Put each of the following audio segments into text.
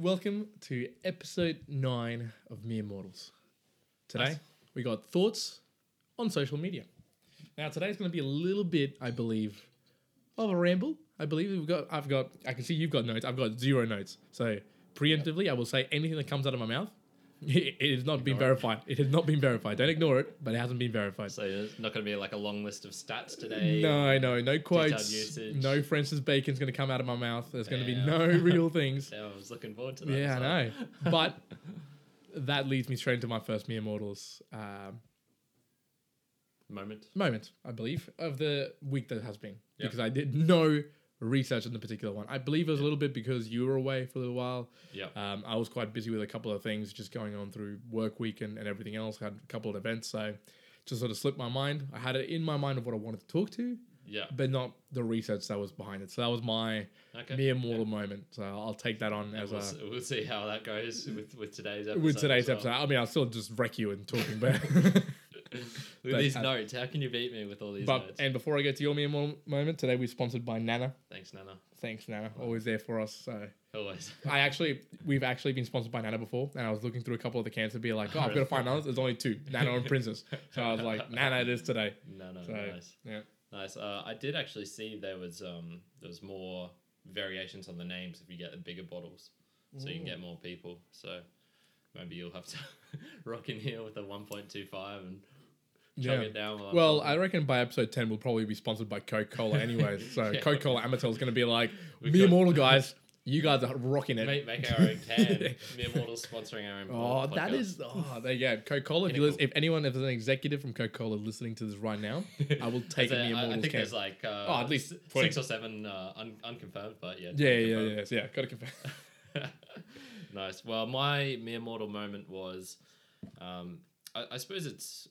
Welcome to episode nine of Mere Mortals. Today Nice. we got thoughts on social media. Now today's going to be a little bit, I believe, of a ramble. I believe we've got. I've got. I can see you've got notes. I've got zero notes. So preemptively, I will say anything that comes out of my mouth. It has not been Ignore it. verified. It has not been verified. Don't ignore it, but it hasn't been verified. So there's not going to be like a long list of stats today. No, no, no quotes. No Francis Bacon's going to come out of my mouth. There's going to be no real things. I was looking forward to that. Yeah, as I know. But that leads me straight into my first Mere Mortals um, Moment. moment, I believe, of the week that has been. Yeah. Because I did no research on the particular one. I believe it was a little bit because you were away for a little while. Yeah. Um, I was quite busy with a couple of things just going on through work week and, and everything else. I Had a couple of events, so just sort of slipped my mind. I had it in my mind of what I wanted to talk to, Yeah. but not the research that was behind it. So that was my Okay. mere mortal moment. So I'll take that on And as we'll, a we'll see how that goes with, with today's episode. with today's well. episode. I mean, I'll still just wreck you and talking, but With But, these uh, notes, how can you beat me with all these but notes? and before I get to your mo- moment, today we're sponsored by Nana. Thanks, Nana. Thanks, Nana. Always there for us. So Always. I actually, we've actually been sponsored by Nana before, and I was looking through a couple of the cans to be like, oh, I've got to find others. There's only two, Nana and Princess. So I was like, Nana it is today. Nana. So nice. yeah, Nice. Uh, I did actually see there was um there was more variations on the names if you get the bigger bottles, so you can get more people. So maybe you'll have to rock in here with a one point two five and chug yeah. it down. Well. I reckon by episode ten we'll probably be sponsored by Coca Cola, anyways. So Yeah. Coca Cola Amatil is going to be like, We've mere got- mortal guys, you guys are rocking it. make, make our own can. Mere Mortals sponsoring our own. Oh, pod- podcast. is oh, there you go. Coca Cola. If, you Pinnacle. listen, if anyone, if there's an executive from Coca Cola listening to this right now, I will take a mere I, I think can. there's like uh, Oh, at least 20. six or seven uh, un- unconfirmed, but yeah. Yeah, yeah, confirmed. yeah, yeah. Got to confirm. nice. Well, my mere mortal moment was, um, I, I suppose it's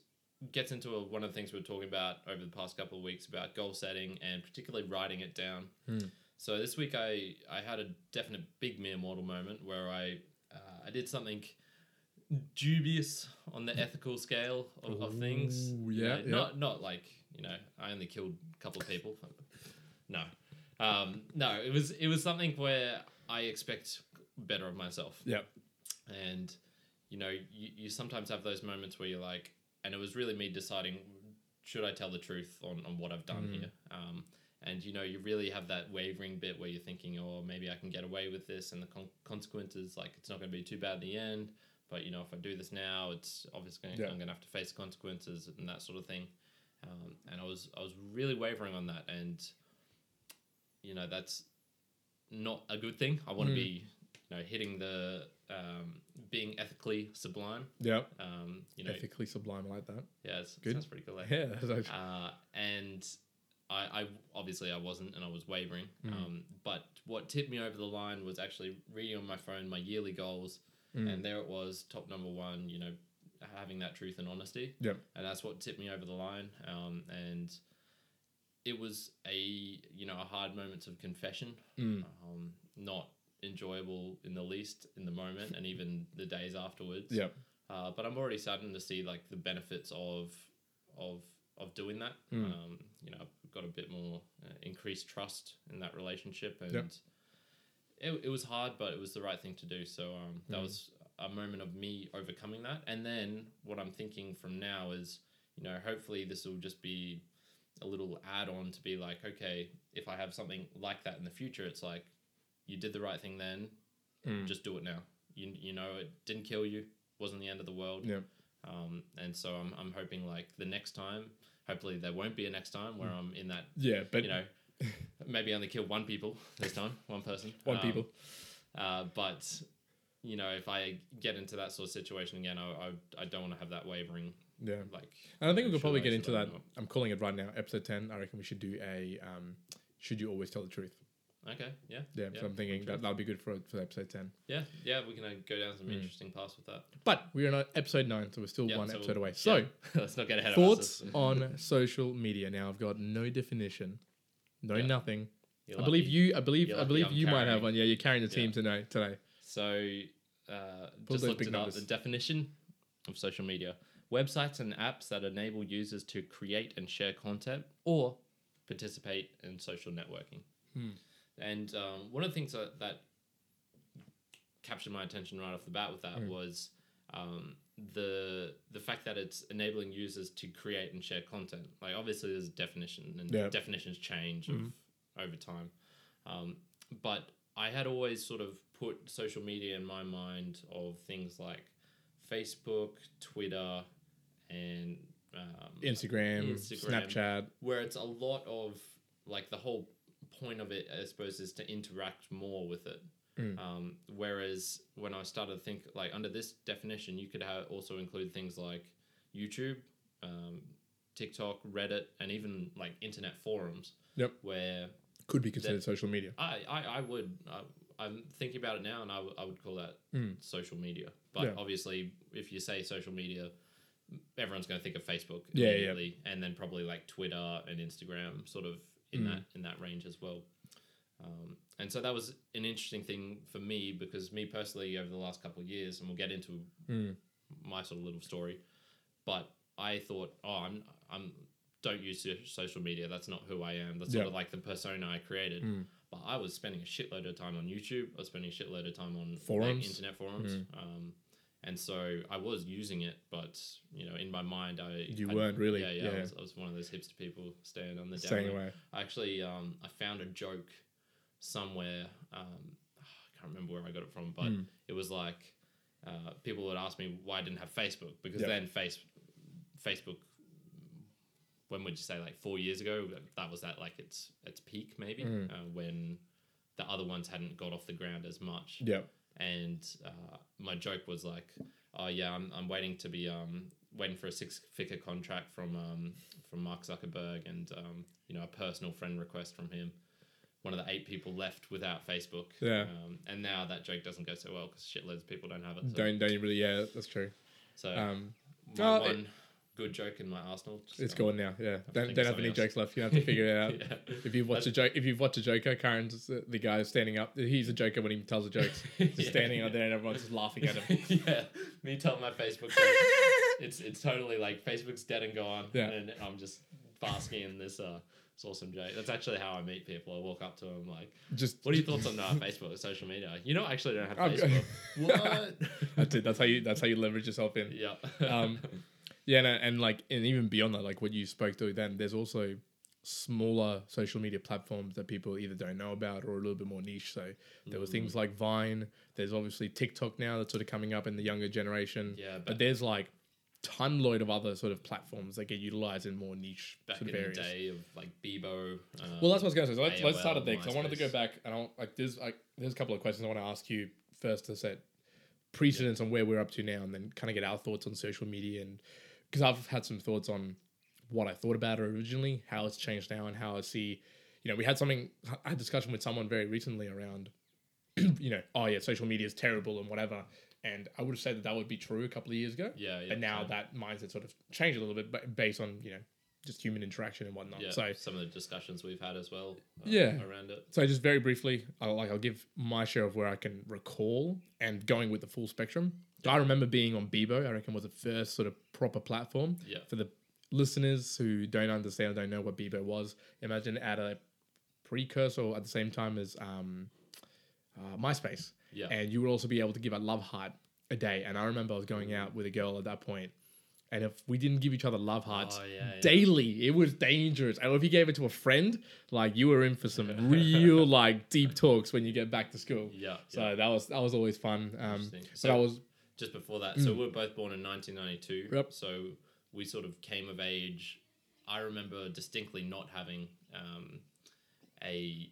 gets into a, one of the things we were talking about over the past couple of weeks about goal setting and particularly writing it down. Hmm. So this week I I had a definite big mere mortal moment where I uh, I did something dubious on the ethical scale of, of things. Ooh, You yeah, know, yeah. Not not like you know I only killed a couple of people. No, um, no. It was it was something where I expect better of myself, yeah. and you know you, you sometimes have those moments where you're like, and it was really me deciding should I tell the truth on, on what I've done Mm. here. Um, and you know you really have that wavering bit where you're thinking, oh maybe I can get away with this, and the con- consequences like it's not going to be too bad in the end. But you know if I do this now, it's obviously Yeah. I'm going to have to face consequences and that sort of thing. Um, and I was I was really wavering on that, and you know that's not a good thing. I want to Mm. be you know hitting the um, being ethically sublime. Yeah. Um, you know, Ethically sublime. I like that. yeah, it's, Good. sounds pretty cool. eh? Yeah. actually- Uh, and I, I obviously I wasn't, and I was wavering. Mm. Um, but what tipped me over the line was actually reading on my phone my yearly goals, Mm. and there it was, top number one. You know, having that truth and honesty. Yep. And that's what tipped me over the line. Um, and it was a you know a hard moment of confession. Mm. Um, not enjoyable in the least in the moment, and even the days afterwards. Yep. Uh, but I'm already starting to see like the benefits of of of doing that. Mm. Um, you know, I've got a bit more uh, increased trust in that relationship, and Yep. it, it was hard, but it was the right thing to do. So um, that Mm. was a moment of me overcoming that. And then what I'm thinking from now is, you know, hopefully this will just be a little add on to be like, okay, if I have something like that in the future, it's like you did the right thing then, Mm. just do it now. You you know, it didn't kill you, wasn't the end of the world. Yep. Um, and so I'm, I'm hoping like the next time, hopefully there won't be a next time where I'm in that, Yeah. But you know, maybe only kill one people this time, one person, one Um, people. Uh, but you know, if I get into that sort of situation again, I I, I don't want to have that wavering Yeah. like. And I think we could should probably I, get into that. I'm calling it right now. Episode ten. I reckon we should do a. Um, should you always tell the truth? Okay, yeah, Yeah. Yeah, so I'm thinking that that'll be good for for episode ten. yeah, yeah. We can uh, go down some Mm. interesting paths with that. But we're on episode nine, so we're still Yeah, one so episode we'll- away. So. yeah. let's not get ahead Thoughts of us. on social media. Now I've got no definition, no nothing. You're I believe lucky. you. I believe. You're I believe you might have one. Yeah, you're carrying the team tonight today. So, uh, just looked it up. The definition of social media: websites and apps that enable users to create and share content or participate in social networking. Hmm. And um, one of the things that, that captured my attention right off the bat with that Mm. was um, the the fact that it's enabling users to create and share content. Like obviously there's a definition and Yeah. definitions change of, Mhm. over time, um, but I had always sort of put social media in my mind of things like Facebook, Twitter, and um, Instagram, Instagram. Snapchat. where it's a lot of like the whole point of it, I suppose, is to interact more with it. Mm. Um, whereas when I started to think like under this definition, you could have also include things like YouTube, um, TikTok, Reddit, and even like internet forums. Yep. Where Could be considered social media. I, I, I would I, I'm thinking about it now, and I, w- I would call that Mm. social media. But Yeah. obviously, if you say social media, everyone's going to think of Facebook Yeah, yeah. immediately, and then probably like Twitter and Instagram, sort of in Mm. that in that range as well. Um, and so that was an interesting thing for me because me personally, over the last couple of years, and we'll get into Mm. my sort of little story, but I thought, oh, I'm I'm don't use social media. That's not who I am. That's sort of like the persona I created. Mm. But I was spending a shitload of time on YouTube. I was spending a shitload of time on Forums? internet forums. Mm. Um, and so I was using it, but you know, in my mind, I You I- weren't really, Yeah, yeah. I, was, I was one of those hipster people staying on the Staying away. I actually, um, I found a joke somewhere. Um, I can't remember where I got it from, but Mm. it was like uh, people would ask me why I didn't have Facebook because Yep. then face Facebook. When would you say like four years ago? That was at like its its peak maybe Mm. uh, when the other ones hadn't got off the ground as much. Yeah. And uh, my joke was like, "Oh yeah, I'm, I'm waiting to be um waiting for a six figure contract from um from Mark Zuckerberg and um you know a personal friend request from him." One of the eight people left without Facebook. Yeah. Um, and now that joke doesn't go so well because shitloads of people don't have it. So, Don't don't really? Yeah, that's true. so Um, my oh, one good joke in my Arsenal. just it's gone. going now. Yeah. Don't don't have any else. jokes left. You have to figure it out. Yeah. If you've watched a joke, if you've watched a Joker, Kyrin's the, guy standing up. He's a Joker when he tells the jokes. Just Yeah, standing out yeah. there and everyone's just laughing at him. yeah, me telling my Facebook. joke. it's it's totally like Facebook's dead and gone, Yeah. and I'm just basking in this uh awesome joke. That's actually how I meet people. I walk up to them like, Just "What are your thoughts on uh, Facebook, social media?" You know, I actually don't have Facebook. what? That's it. That's how you. That's how you leverage yourself in. yeah. Um, Yeah, and, and like, and even beyond that, like what you spoke to, then there's also smaller social media platforms that people either don't know about or a little bit more niche. So there Mm. things like Vine. There's obviously TikTok now that's sort of coming up in the younger generation. yeah, But but there's like ton load of other sort of platforms that get utilized in more niche back sort in of the day of like Bebo. Um, Well, that's what I was going to say. So let's, let's start AOL, at there because I wanted to go back and I like there's like there's a couple of questions I want to ask you first to set precedence on where we're up to now, and then kind of get our thoughts on social media and because I've had some thoughts on what I thought about it originally, how it's changed now, and how I see. You know, we had something. I had a discussion with someone very recently around, you know, oh yeah, social media is terrible and whatever. And I would have said that that would be true a couple of years ago. yeah, yeah. but now same. that mindset sort of changed a little bit, but based on you know just human interaction and whatnot. yeah, So some of the discussions we've had as well. uh, Yeah. around it. so just very briefly, I'll like I'll give my share of where I can recall and going with the full spectrum. I remember being on Bebo. I reckon was the first sort of proper platform Yeah, for the listeners who don't understand, don't know what Bebo was. Imagine at a precursor at the same time as um, uh, MySpace, yeah, and you would also be able to give a love heart a day. And I remember I was going out with a girl at that point, and if we didn't give each other love hearts, Oh, yeah, yeah. daily. It was dangerous. And if you gave it to a friend, like you were in for some real like deep talks when you get back to school. yeah. So yeah. that was that was always fun. Um, but So- I was just before that. So we were both born in 1992. Mm. Yep. So we sort of came of age. I remember distinctly not having um, a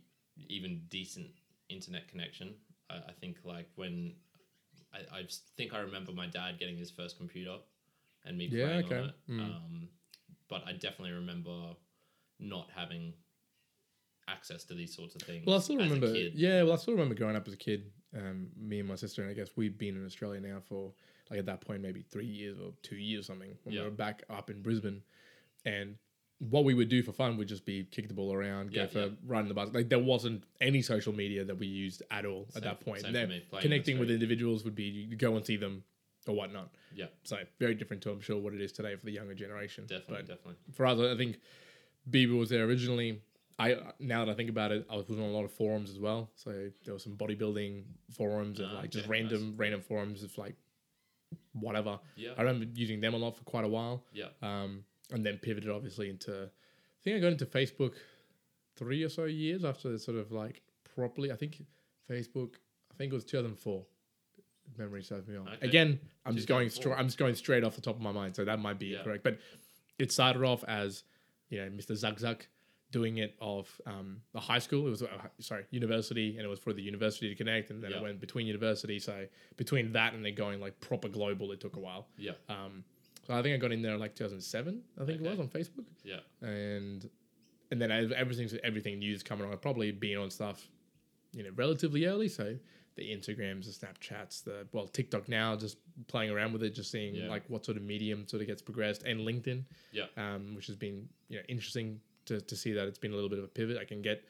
even decent internet connection. I, I think like when I, I think I remember my dad getting his first computer and me Yeah, playing okay. on it. Mm. Um, but I definitely remember not having access to these sorts of things. well, I still as remember. Yeah, well, I still remember growing up as a kid. Um, me and my sister, and I guess we've been in Australia now for like at that point maybe three years or two years or something. When Yeah. we were back up in Brisbane, and what we would do for fun would just be kick the ball around, go Yeah, for yeah. riding the bus. Like there wasn't any social media that we used at all Same- at that point. same And for me, connecting with individuals would be you go and see them or whatnot. Yeah. So very different to I'm sure what it is today for the younger generation. Definitely, But definitely. for us, I think Bebo was there originally. I now that I think about it, I was on a lot of forums as well. So there was some bodybuilding forums and Ah, like just okay, nice. random random forums of like whatever. Yeah. I remember using them a lot for quite a while. Yeah. Um, and then pivoted obviously into I think I got into Facebook three or so years after sort of like properly. I think Facebook. I think it was 2004. if Memory serves me on. Okay. Again, I'm just going straight. I'm just going straight off the top of my mind, so that might be Yeah. correct. But it started off as you know Mr. Zug Zug doing it of um, a high school. It was uh, sorry university, and it was for the university to connect, and then Yeah. it went between university. So between that and then going like proper global, it took a while. Yeah. Um, so I think I got in there like 2007. I think it was on Facebook, Yeah. and and then ev- everything's everything news coming on. I've probably been on stuff, you know, relatively early. So the Instagrams, the Snapchats, the well TikTok now, just playing around with it, just seeing Yeah. like what sort of medium sort of gets progressed, and LinkedIn, Yeah. um, which has been you know interesting to, to see that it's been a little bit of a pivot. I can get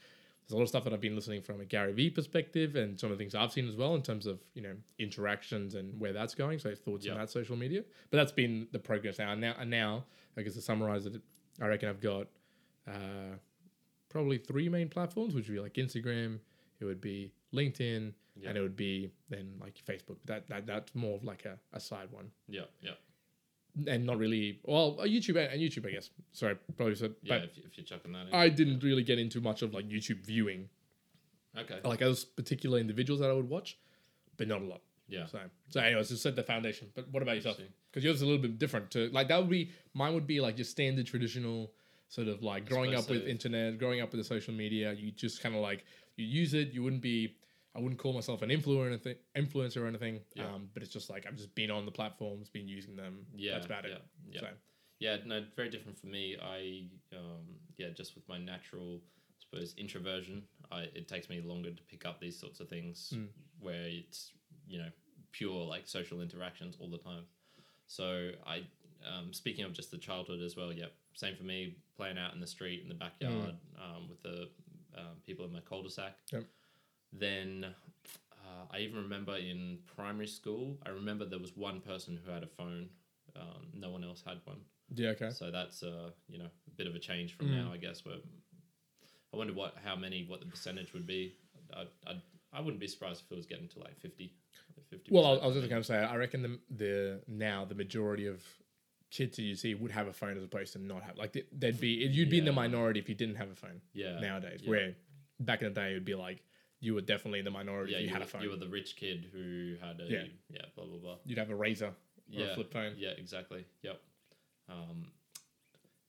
there's a lot of stuff that I've been listening from a Gary Vee perspective, and some of the things I've seen as well in terms of you know interactions and where that's going. So thoughts Yeah. on that social media, but that's been the progress now. And now, and now I guess to summarize it, I reckon I've got uh, probably three main platforms, which would be like Instagram, it would be LinkedIn, Yeah. and it would be then like Facebook. That that that's more of like a, a side one Yeah. Yeah. And not really well a YouTube and YouTube I guess. Sorry, probably said, Yeah. but If, if you're chucking that in. I didn't really get into much of like YouTube viewing. okay. Like those particular individuals that I would watch, but not a lot. Yeah. So so anyways, just set the foundation. But what about yourself? Because yours is a little bit different. To like that would be mine would be like your standard traditional sort of like growing up with internet, growing up with the social media. You just kind of like you use it. You wouldn't be. I wouldn't call myself an influencer or anything, influencer or anything. Yeah. Um, but it's just like I've just been on the platforms, been using them. Yeah. that's about yeah, it. Yeah. So Yeah, no, very different for me. I, um, yeah, just with my natural, I suppose, introversion, I, it takes me longer to pick up these sorts of things Mm. where it's, you know, pure like social interactions all the time. So I, um, speaking of just the childhood as well, yeah, same for me, playing out in the street, in the backyard, um, with the um, people in my cul-de-sac. Yep. Then uh, I even remember in primary school, I remember there was one person who had a phone. Um, no one else had one. yeah, okay. So that's uh, you know a bit of a change from Mm. now, I guess. Where I wonder what how many what the percentage would be. I I, I wouldn't be surprised if it was getting to like 50. 50 Well, I, I was just going to say, I reckon the, the now the majority of kids that you see would have a phone as opposed to not have. Like th- they'd be you'd be in the minority if you didn't have a phone yeah nowadays. yeah. Where back in the day it would be like you were definitely in the minority yeah you, you, had were, a phone. you were the rich kid who had a Yeah. yeah, blah blah blah You'd have a Razr or yeah a flip phone. yeah exactly yep um,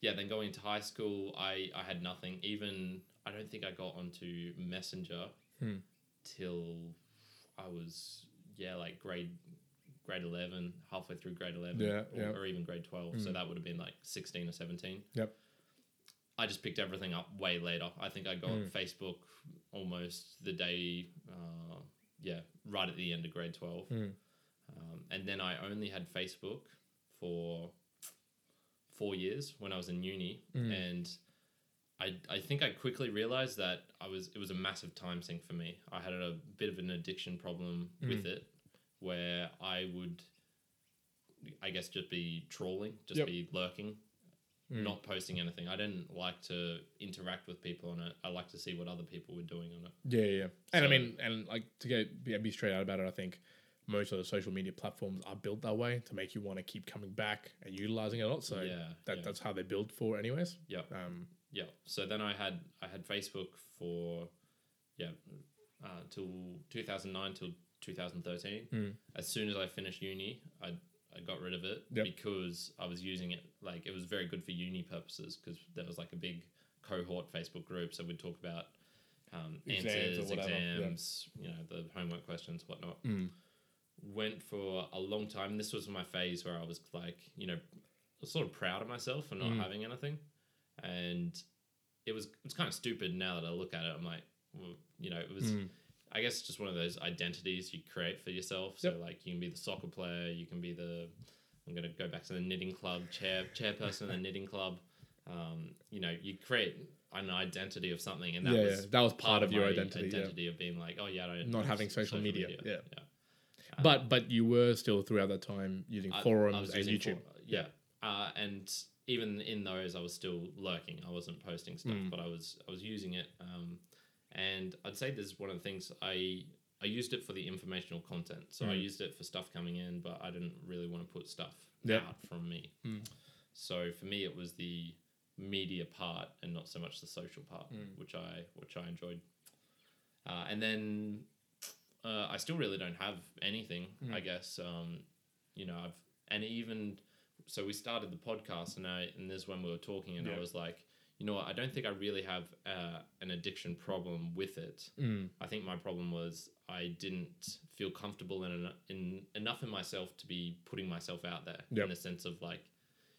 yeah then going into high school I I had nothing even I don't think I got onto Messenger Hmm. till I was yeah like grade grade 11 halfway through grade 11 Yeah, or, or even grade 12 so Mm. that would have been like 16 or 17 Yep. I just picked everything up way later I think I got Mm. Facebook almost the day uh, yeah right at the end of grade 12 Mm. um, and then I only had Facebook for four years when I was in uni, Mm. and I I think I quickly realized that I was it was a massive time sink for me. I had a bit of an addiction problem with Mm. it, where I would, I guess, just be trawling, just Yep. be lurking, Mm. not posting anything. I didn't like to interact with people on it. I like to see what other people were doing on it. Yeah, yeah. And I mean, and like to get be, be straight out about it, I think most of the social media platforms are built that way to make you want to keep coming back and utilizing it a lot. So yeah, that, yeah. that's how they're built for, anyways. Yeah. Um, Yeah. So then I had I had Facebook for yeah uh, till 2009 till 2013. Mm. As soon as I finished uni, I I got rid of it Yep. because I was using it like it was very good for uni purposes because there was like a big cohort Facebook group, so we'd talk about um, Exams answers, exams, you know, the homework questions, whatnot. mm. Went for a long time. This was my phase where I was like, you know, sort of proud of myself for not Mm. having anything, and it was it's kind of stupid now that I look at it. I'm like, well, you know, it was. Mm. I guess just one of those identities you create for yourself. So Yep. like you can be the soccer player, you can be the I'm gonna go back to the knitting club chair chairperson of the knitting club. Um, you know, you create an identity of something, and that yeah, was yeah, that was part, of your my identity. yeah. of being like, oh yeah, I Not having social media, yeah. yeah. But but you were still throughout that time using I- I forums was and YouTube. for- yeah. Uh, and even in those, I was still lurking. I wasn't posting stuff, Mm. but I was I was using it. Um, and I'd say this is one of the things I I used it for the informational content. So I Mm. used it for stuff coming in, but I didn't really want to put stuff Yep. out from me. Mm. So for me, it was the media part and not so much the social part, Mm. which I which I enjoyed. Uh, and then uh, I still really don't have anything. Mm. I guess um, you know I've and even so we started the podcast and I and this is when we were talking and Yeah. I was like, you know what, I don't think I really have uh, an addiction problem with it. Mm. I think my problem was I didn't feel comfortable in, in enough in myself to be putting myself out there Yep. in the sense of like,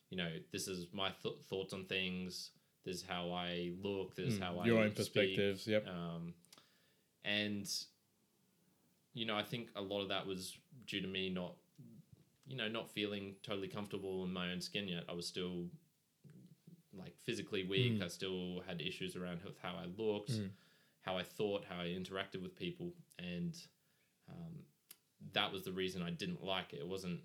you know, this is my th- thoughts on things. This is how I look. This is Mm. how I Your own speak. perspectives. Yep. Um, and you know, I think a lot of that was due to me not, you know, not feeling totally comfortable in my own skin yet. I was still like physically weak. Mm. I still had issues around with how I looked, Mm. how I thought, how I interacted with people, and um, that was the reason I didn't like it. It wasn't.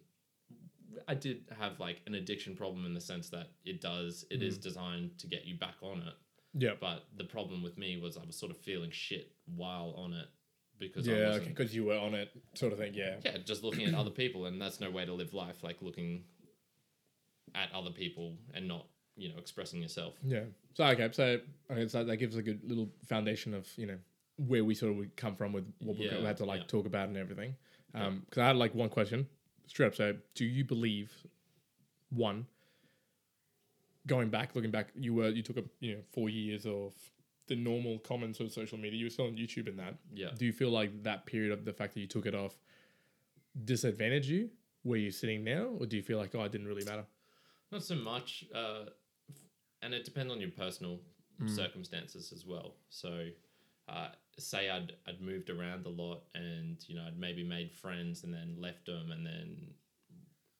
I did have like an addiction problem in the sense that it does. It is Mm. designed to get you back on it. Yeah. But the problem with me was I was sort of feeling shit while on it because Yeah, because you were on it, sort of thing. Yeah. yeah, just looking at other people, and that's no way to live life. Like looking at other people and not, you know, expressing yourself. Yeah. So okay, so I guess that, gives a good little foundation of you know where we sort of would come from with what we Yeah, had to like yeah. talk about and everything. Yeah. Um, because I had like one question straight up. So, do you believe one going back, looking back, you were you took a you know four years of the normal comments of social media. You were still on YouTube and that. Yeah. Do you feel like that period of the fact that you took it off disadvantaged you where you're sitting now, or do you feel like oh, it didn't really matter? Not so much, uh, and it depends on your personal Mm. circumstances as well. So, uh, say I'd I'd moved around a lot, and you know I'd maybe made friends and then left them, and then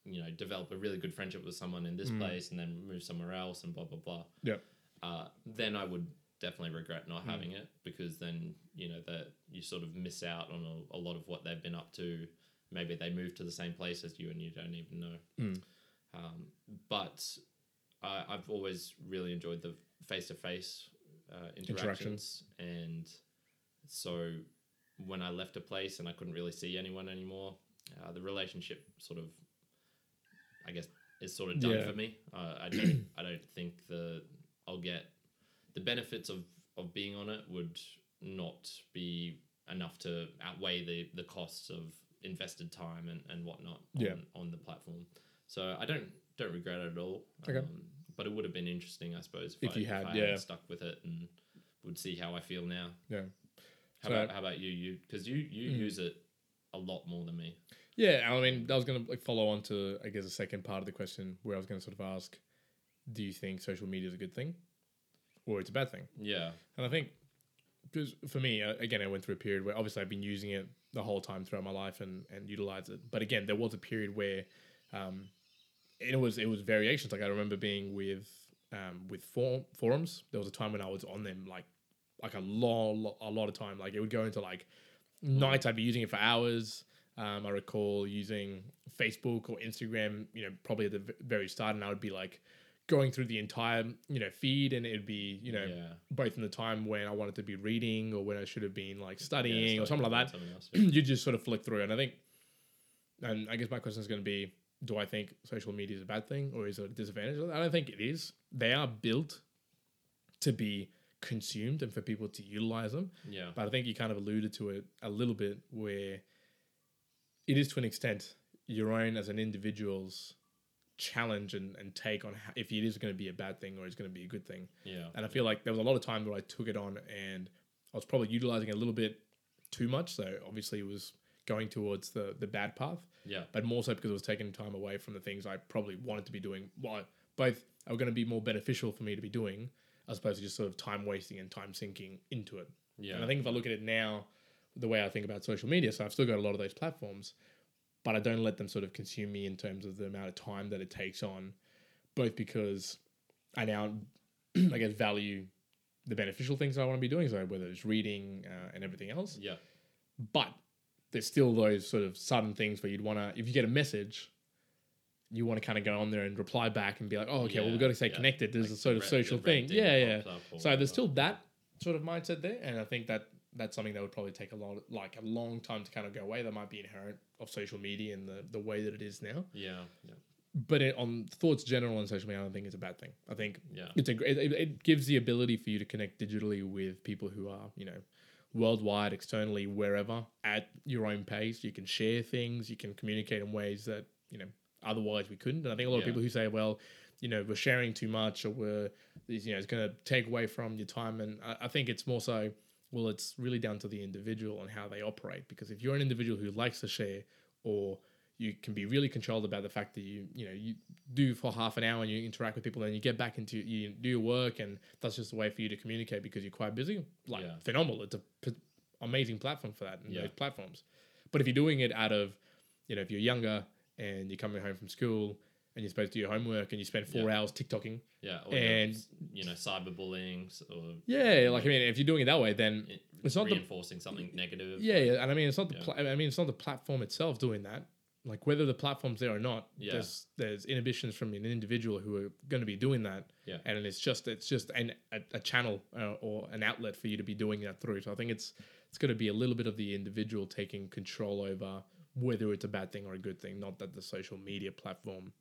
you know develop a really good friendship with someone in this Mm. place, and then move somewhere else, and blah blah blah. Yep. Uh, then I would definitely regret not Mm. having it because then you know that you sort of miss out on a, a lot of what they've been up to. Maybe they moved to the same place as you, and you don't even know. Mm. Um, but I, I've always really enjoyed the face to face interactions, and so when I left a place and I couldn't really see anyone anymore, uh, the relationship sort of, I guess, is sort of done Yeah. for me. Uh, I don't, I don't think the I'll get the benefits of of being on it would not be enough to outweigh the the costs of invested time and, and whatnot on, Yeah. on the platform. So I don't don't regret it at all. Okay. Um, but it would have been interesting, I suppose, If I, you had, I yeah. stuck with it and would see how I feel now. Yeah. How So- about how about you? You because you you Mm. use it a lot more than me. Yeah, I mean, I was going to like follow on to, I guess, the second part of the question where I was going to sort of ask, do you think social media is a good thing or it's a bad thing? Yeah. And I think, because for me, uh, again, I went through a period where obviously I've been using it the whole time throughout my life and, and utilize it. But again, there was a period where um, it was it was variations. Like I remember being with um, with for- forums. There was a time when I was on them like like a lot, a lot of time. Like it would go into like nights. I'd be using it for hours. Um, I recall using Facebook or Instagram. You know, probably at the very start, and I would be like going through the entire you know feed, and it'd be you know yeah. both in the time when I wanted to be reading or when I should have been like Yeah, studying or something like that. something else, yeah. you just sort of flick through. And I think, and I guess my question is going to be do I think social media is a bad thing or is it a disadvantage? I don't think it is. They are built to be consumed and for people to utilize them. yeah. But I think you kind of alluded to it a little bit where it is to an extent your own as an individual's challenge and, and take on how, if it is going to be a bad thing or it's going to be a good thing. Yeah. And I feel like there was a lot of time where I took it on and I was probably utilizing it a little bit too much. So obviously it was going towards the, the bad path, Yeah. but more so because it was taking time away from the things I probably wanted to be doing. Well, both are going to be more beneficial for me to be doing as opposed to just sort of time wasting and time sinking into it. Yeah. And I think if I look at it now, the way I think about social media, so I've still got a lot of those platforms, but I don't let them sort of consume me in terms of the amount of time that it takes on, both because I now, I guess, value the beneficial things I want to be doing, so whether it's reading uh, and everything else, yeah. but there's still those sort of sudden things where you'd want to, if you get a message, you want to kind of go on there and reply back and be like, oh, okay, well, we've got to stay yeah. connected. There's Like a sort of red- social thing. Yeah, yeah. pops up or So there's still that sort of mindset there, and I think that that's something that would probably take a lot, like a long time to kind of go away. That might be inherent of social media and the the way that it is now. Yeah, yeah, But it, on thoughts general on social media, I don't think it's a bad thing. I think yeah, it's a it, it gives the ability for you to connect digitally with people who are you know worldwide externally wherever at your own pace. You can share things you can communicate in ways that you know otherwise we couldn't. And i think a lot of people who say well you know we're sharing too much or we're you know it's going to take away from your time. And I, I think it's more so well it's really down to the individual and how they operate. Because if you're an individual who likes to share or you can be really controlled about the fact that you you know you do for half an hour and you interact with people and you get back into you do your work and that's just a way for you to communicate because you're quite busy like Yeah. phenomenal it's a p- amazing platform for that and Yeah. those platforms but if you're doing it out of you know if you're younger and you're coming home from school and you're supposed to do your homework and you spend four hours tiktoking yeah. Or And- you know, cyberbullying or yeah like i mean if you're doing it that way then it, It's not the- reinforcing something negative. Yeah, yeah, and I mean it's not the Yeah. pla- I mean it's not the platform itself doing that. Like whether the platform's there or not, Yeah. there's there's inhibitions from an individual who are going to be doing that. Yeah. and it's just it's just an, a, a channel uh, or an outlet for you to be doing that through. So I think it's it's going to be a little bit of the individual taking control over whether it's a bad thing or a good thing. Not that the social media platform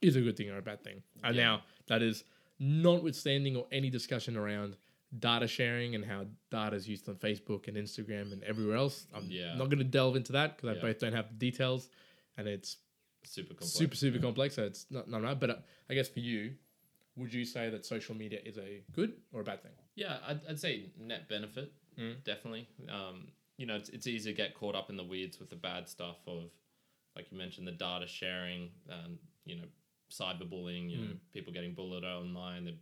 is a good thing or a bad thing. And Yeah. now that is notwithstanding or any discussion around data sharing and how data is used on Facebook and Instagram and everywhere else. I'm Yeah. not going to delve into that because I both don't have the details and it's super complex. super, super complex. So it's not, not right. But uh, I guess for you, would you say that social media is a good or a bad thing? Yeah, I'd, I'd say net benefit, Mm. definitely. Um, you know, it's, it's easy to get caught up in the weeds with the bad stuff of, like you mentioned, the data sharing, um, you know, cyberbullying, you know, Mm. people getting bullied online, they're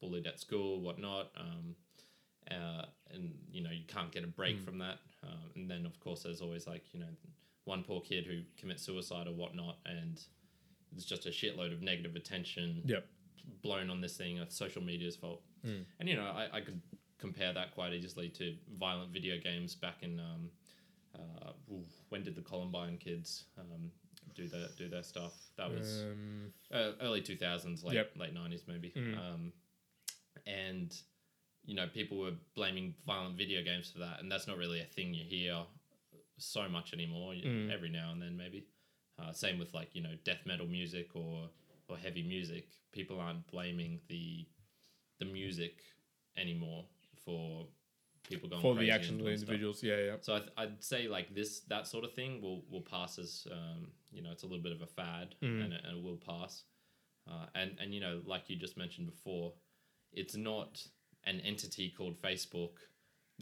bullied at school, whatnot. Um, uh, and, you know, you can't get a break Mm. from that. Um, and then, of course, there's always like, you know, one poor kid who commits suicide or whatnot. And it's just a shitload of negative attention Yep. blown on this thing. It's social media's fault. Mm. And you know, I, I could compare that quite easily to violent video games back in um, uh, ooh, when did the Columbine kids um, do their do their stuff? That was Um, uh, early two thousands, late Yep. late nineties maybe. Mm. Um, and you know, people were blaming violent video games for that, and that's not really a thing you hear so much anymore. Mm. Every now and then, maybe. Uh, same with like you know death metal music or or heavy music. People aren't blaming the the music anymore for people going for the actual doing stuff. individuals, yeah, yeah. So I th- I'd say like this that sort of thing will will pass as um, you know it's a little bit of a fad Mm. and, it, and it will pass. Uh, and and you know like you just mentioned before, it's not an entity called Facebook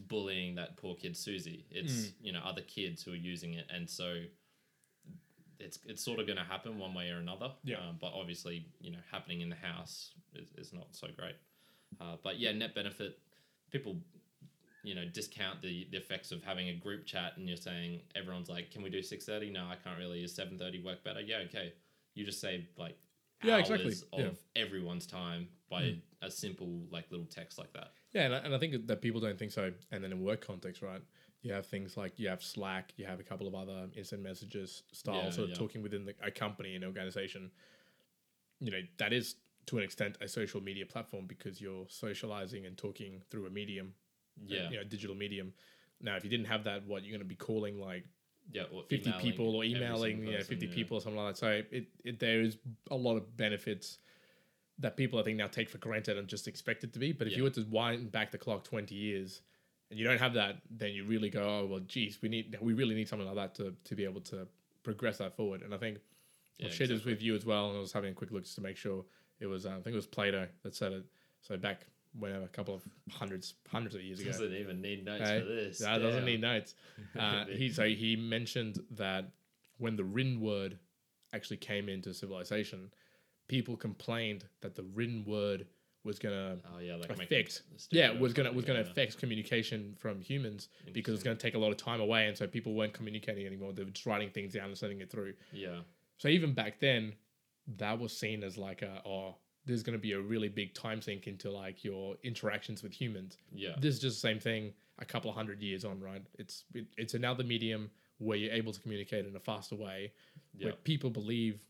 bullying that poor kid Susie. It's Mm. you know other kids who are using it, and so it's it's sort of going to happen one way or another. Yeah. Um, but obviously you know happening in the house is, is not so great. Uh, but yeah, net benefit. People you know discount the, the effects of having a group chat and you're saying everyone's like can we do 6.30 no i can't really is 7.30 work better yeah okay you just save like Yeah, hours exactly. of Yeah. everyone's time by a simple like little text like that Yeah, and I, and I think that people don't think so. And then in work context, right? You have things like you have Slack, you have a couple of other instant messages style Yeah, sort of yeah. talking within the, a company and organization. You know, that is to an extent a social media platform because you're socializing and talking through a medium, a, yeah you know, digital medium. Now, if you didn't have that, what you're going to be calling like yeah or 50 people or emailing yeah, person, 50 people or something like that. So it, it there is a lot of benefits that people I think now take for granted and just expect it to be. But if you were to wind back the clock 20 years and you don't have that, then you really go, oh well, geez, we need we really need something like that to to be able to progress that forward. And I think Yeah, I shared this with you as well, and I was having a quick look just to make sure it was. Uh, I think it was Plato that said it. So back whenever a couple of hundreds hundreds of years ago. doesn't even need notes Hey, for this That doesn't need notes. Uh, he so he mentioned that when the written word actually came into civilization, people complained that the written word was gonna oh yeah like affect yeah was gonna was gonna yeah. affect communication from humans because it's gonna take a lot of time away, and so people weren't communicating anymore. They were just writing things down and sending it through. yeah So even back then, that was seen as like a oh, there's gonna be a really big time sink into like your interactions with humans yeah this is just the same thing a couple of hundred years on, right? It's it, it's another medium where you're able to communicate in a faster way, yeah where people believe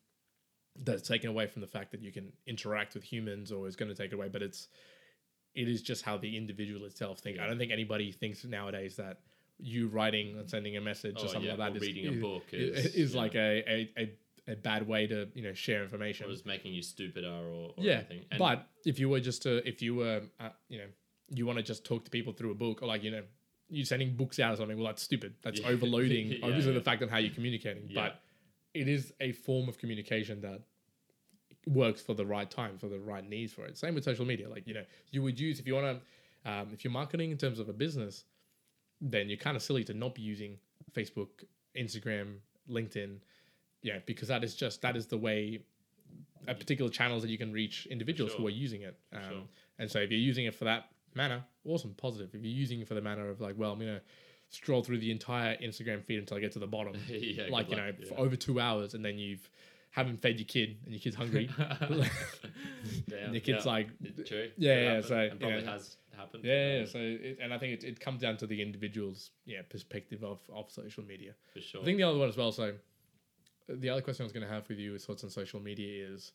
that's taken away from the fact that you can interact with humans or is going to take it away. But it's it is just how the individual itself think. I don't think anybody thinks nowadays that you writing and sending a message or Oh, something yeah, like that or is- reading a book is, is, is yeah. like a, a, a, a bad way to you know share information. Or was making you stupider or, or yeah, but if you were just to if you were uh, you know you want to just talk to people through a book or like you know you sending books out or something, well that's stupid. That's Yeah. overloading Yeah, obviously yeah. the fact of how you're communicating, Yeah. but it is a form of communication that works for the right time for the right needs for it. Same with social media. Like you know you would use if you want to um, if you're marketing in terms of a business, then you're kind of silly to not be using Facebook, Instagram, LinkedIn, yeah, because that is just that is the way a particular channels that you can reach individuals who are using it. Um, sure. And so if you're using it for that manner, awesome, positive. If you're using it for the manner of like, well, I'm gonna scroll through the entire Instagram feed until I get to the bottom, yeah, like you know, luck, for over two hours, and then you've haven't fed your kid and your kid's hungry. And your kid's yeah. like, True. Yeah, yeah, so, and probably yeah. has happened. yeah, yeah, so it, and I think it, it comes down to the individual's yeah perspective of of social media. for sure. I think the other one as well. So, the other question I was going to have with you is thoughts on social media is,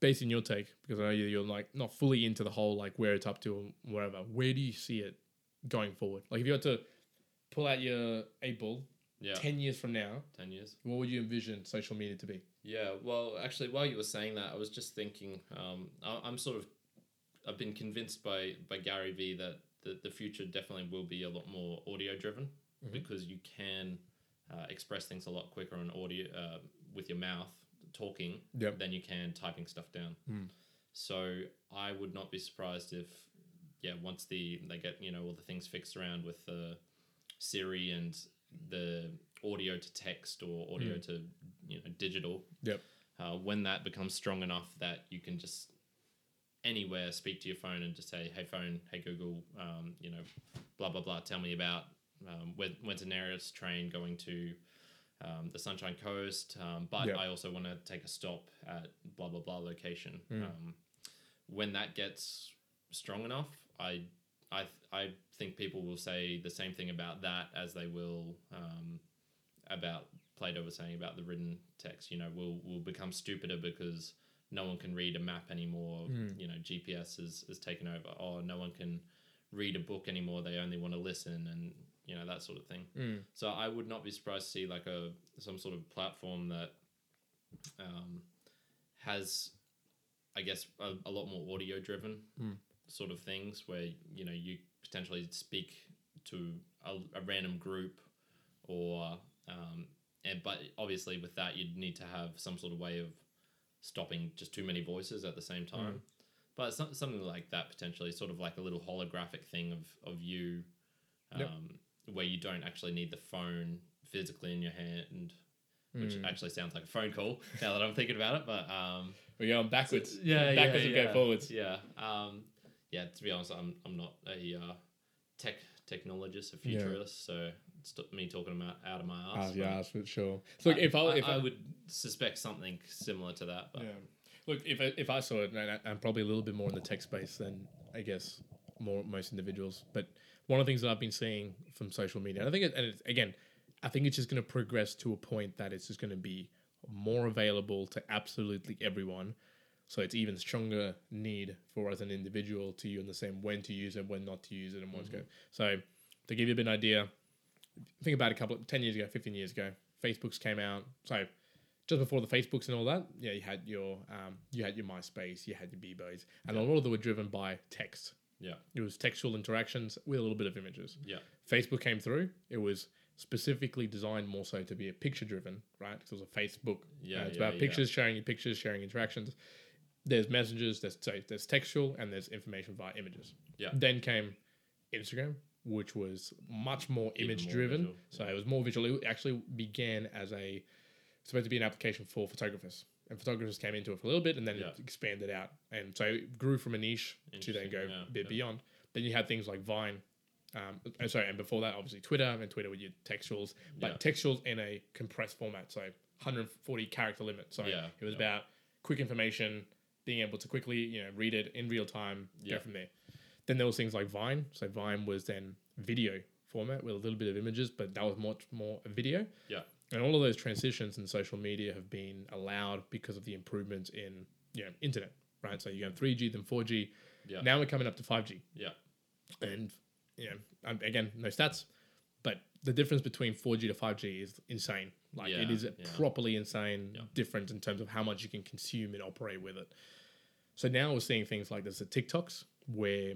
based on your take, because I know you- you're like not fully into the whole like where it's up to and wherever. Where do you see it going forward? Like if you had to pull out your eight ball yeah, ten years from now, ten years. what would you envision social media to be? Yeah, well, actually, while you were saying that, I was just thinking. Um, I, I'm sort of, I've been convinced by by Gary Vee that the, the future definitely will be a lot more audio driven Mhm. because you can uh, express things a lot quicker on audio uh, with your mouth talking Yep. than you can typing stuff down. Mm. So I would not be surprised if, yeah, once the they get you know all the things fixed around with the Siri and the audio to text or audio to you know digital. Yep. Uh, when that becomes strong enough that you can just anywhere speak to your phone and just say, "Hey phone, hey Google, um, you know, blah blah blah, tell me about um, when, when's the nearest train going to." Um, the Sunshine Coast, um, but Yep. I also want to take a stop at blah blah blah location. Mm. Um, when that gets strong enough, I I I think people will say the same thing about that as they will um, about Plato was saying about the written text. You know, will will become stupider because no one can read a map anymore. Mm. You know, GPS is is taken over. Or no one can read a book anymore. They only want to listen, and you know that sort of thing. Mm. So I would not be surprised to see like a some sort of platform that um, has, I guess, a, a lot more audio driven Mm. Sort of things where you know you potentially speak to a, a random group or um, and but obviously with that you'd need to have some sort of way of stopping just too many voices at the same time. But some, something like that potentially, sort of like a little holographic thing of of you, um, Yep. where you don't actually need the phone physically in your hand, which Mm. actually sounds like a phone call now that I'm thinking about it. But um, We're going backwards. yeah, backwards yeah, and yeah. go forwards. Yeah, um, yeah. To be honest, I'm I'm not a uh, tech technologist, a Yeah. futurist, so it's me talking about out of my ass. yeah, for sure. So look, if I, if I, would suspect something similar to that, but Yeah. Look, if I, if I saw it, and I- I'm probably a little bit more in the tech space than I guess more most individuals. But one of the things that I've been seeing from social media, and I think, it, and it's, again, I think it's just going to progress to a point that it's just going to be more available to absolutely everyone. So it's even stronger need for as an individual to you understand when to use it, when not to use it, and what's going. So to give you a bit of an idea, think about a couple of ten years ago, fifteen years ago, Facebook's came out. So just before the Facebooks and all that, yeah, you had your um, you had your MySpace, you had your Bebo's, and a lot of them were driven by text. yeah, It was textual interactions with a little bit of images. yeah, Facebook came through. It was specifically designed more so to be a picture driven, right? Because it was a Facebook. Yeah, Uh, it's yeah, about yeah. pictures, sharing your pictures, sharing interactions. There's messages, there's so there's textual, and there's information via images. Yeah. Then came Instagram, which was much more Even image more driven. visual, So it was more visual. It actually began as a supposed to be an application for photographers. And photographers came into it for a little bit and then Yeah. it expanded out. And so it grew from a niche to then go yeah, a bit yeah. beyond. Then you had things like Vine. Um, uh, sorry, and before that, obviously Twitter and Twitter with your textuals, but Yeah. textuals in a compressed format, so 140 character limit. So Yeah, it was yeah. about quick information, being able to quickly you know read it in real time, Yeah. go from there. Then there was things like Vine. So Vine was then video format with a little bit of images, but that was much more a video. yeah, And all of those transitions in social media have been allowed because of the improvements in you know internet, right? So you have 3G, then 4G. Yeah. Now we're coming up to 5G. Yeah. And you know, um, again, no stats, but the difference between 4G to 5G is insane. Like it Yeah, is yeah. properly insane Yeah. difference in terms of how much you can consume and operate with it. So now we're seeing things like there's the TikToks where,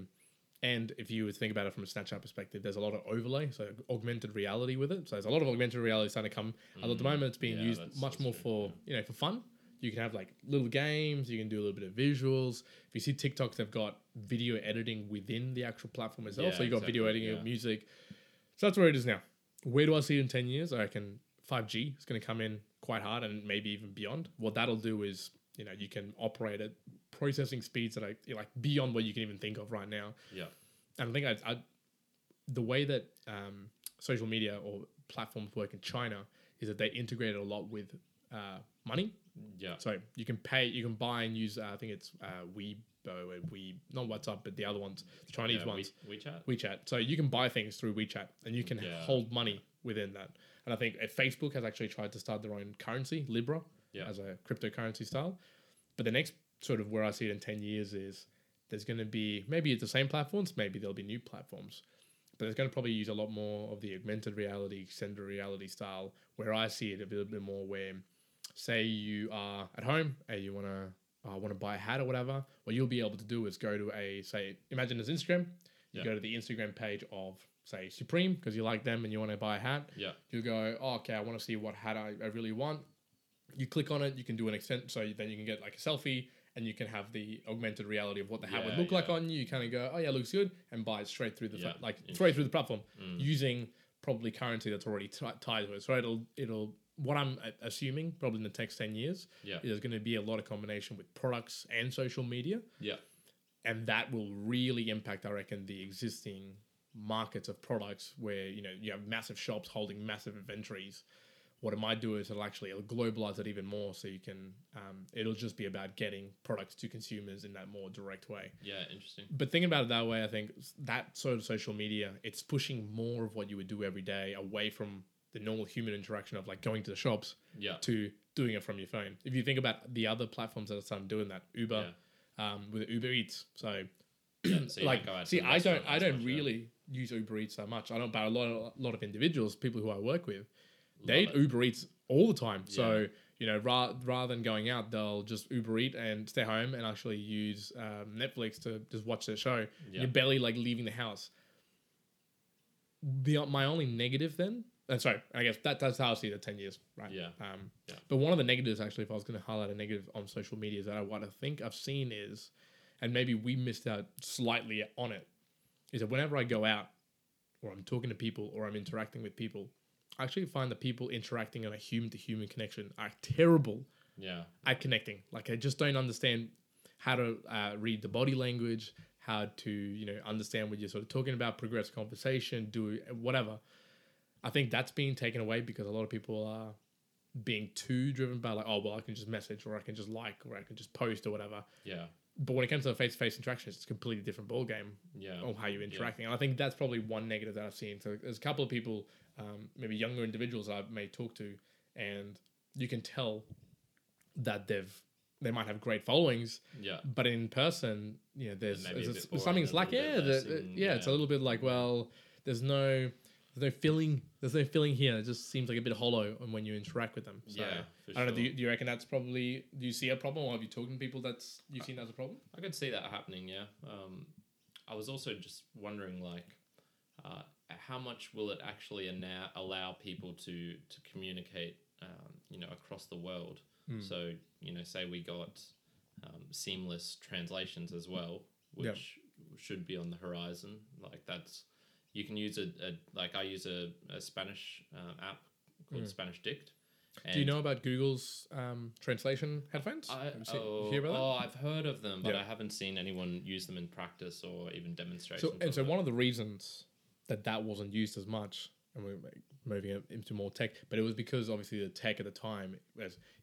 and if you would think about it from a Snapchat perspective, there's a lot of overlay, so augmented reality with it. So there's a lot of augmented reality starting to come. Although at the moment it's being Mm, Yeah, used that's- much that's more true, for you know for fun. You can have like little games. You can do a little bit of visuals. If you see TikToks, they've got video editing within the actual platform itself. Yeah, so you've got video editing yeah. of music. So that's where it is now. Where do I see it in ten years? I reckon five G is going to come in quite hard, and maybe even beyond. What that'll do is you know you can operate at processing speeds that are like beyond what you can even think of right now. Yeah. And I think I, I the way that um, social media or platforms work in China is that they integrate a lot with uh, money. Yeah. So you can pay, you can buy and use. Uh, I think it's uh, Weibo We, not WhatsApp, but the other ones, the Chinese yeah, ones, We, WeChat. WeChat. So you can buy things through WeChat, and you can Yeah. hold money within that. And I think uh, Facebook has actually tried to start their own currency, Libra, Yeah. as a cryptocurrency style. But the next sort of where I see it in ten years is there's going to be maybe it's the same platforms, maybe there'll be new platforms, but it's going to probably use a lot more of the augmented reality, extended reality style. Where I see it a little bit more where, say you are at home and you want to uh, want to buy a hat or whatever, what you'll be able to do is go to a say imagine as Instagram, you Yeah. go to the Instagram page of say Supreme because you like them and you want to buy a hat. Yeah. You go, oh, okay, I want to see what hat I, I really want. You click on it, you can do an extent, so then you can get like a selfie, and you can have the augmented reality of what the hat would Yeah, look like on you. You kind of go, oh yeah, looks good, and buy it straight through the fa- like straight through the platform Mm. using probably currency that's already ti tied to it. So it'll it'll what I'm assuming probably in the next ten years Yeah. is there's going to be a lot of combination with products and social media Yeah. and that will really impact, I reckon, the existing markets of products where you know you have massive shops holding massive inventories. What it might do is it'll actually it'll globalize it even more, so you can um, it'll just be about getting products to consumers in that more direct way. Yeah. Interesting. But thinking about it that way, I think that sort of social media it's pushing more of what you would do every day away from the normal human interaction of like going to the shops Yeah. to doing it from your phone. If you think about the other platforms that are starting doing that, Uber, um, with Uber Eats, so Yeah. So like don't go out to see i don't i don't yeah. really use uber eats that much i don't but a lot of, a lot of individuals people who i work with they it. uber eats all the time so you know ra- rather than going out they'll just uber eat and stay home and actually use um, netflix to just watch their show Yeah. you're barely like leaving the house the my only negative then uh, sorry i guess that, that's how i see the 10 years right Yeah. um, Yeah. But one of the negatives, actually, if I was going to highlight a negative on social media, is that I, what I think I've seen is, and maybe we missed out slightly on it, is that whenever I go out, or I'm talking to people, or I'm interacting with people, I actually find that people interacting on a human to human connection are terrible Yeah. at connecting. Like I just don't understand how to uh, read the body language, how to you know understand what you're sort of talking about, progress conversation, do whatever. I think that's being taken away because a lot of people are being too driven by like, oh well, I can just message or I can just like or I can just post or whatever. Yeah. But when it comes to the face to face interactions, it's a completely different ball game Yeah. of how you're interacting. And I think that's probably one negative that I've seen. So there's a couple of people, um, maybe younger individuals I may talk to, and you can tell that they've they might have great followings, Yeah. but in person, you know, there's, a there's, boring, something's a like yeah, the, even- yeah, it's a little bit like well, there's no there's no feeling there's no feeling here. It just seems like a bit hollow when you interact with them. So, Yeah, I don't know. Do you, do you reckon that's probably? Do you see a problem, or have you talked to people that's you've seen as a problem? I could see that happening. Yeah. Um, I was also just wondering, like, uh, how much will it actually ana- allow people to to communicate, um, you know, across the world? Hmm. So, you know, say we got um, seamless translations as well, which should be on the horizon. Like that's you can use a, a like I use a, a Spanish um, app called SpanishDict. Hmm. Do you know about Google's um, translation headphones? I, seen- oh, hear about that? oh, I've heard of them, but Yeah. I haven't seen anyone use them in practice or even demonstrations. So, and so one of the reasons that that wasn't used as much, and we're moving into more tech, but it was because obviously the tech at the time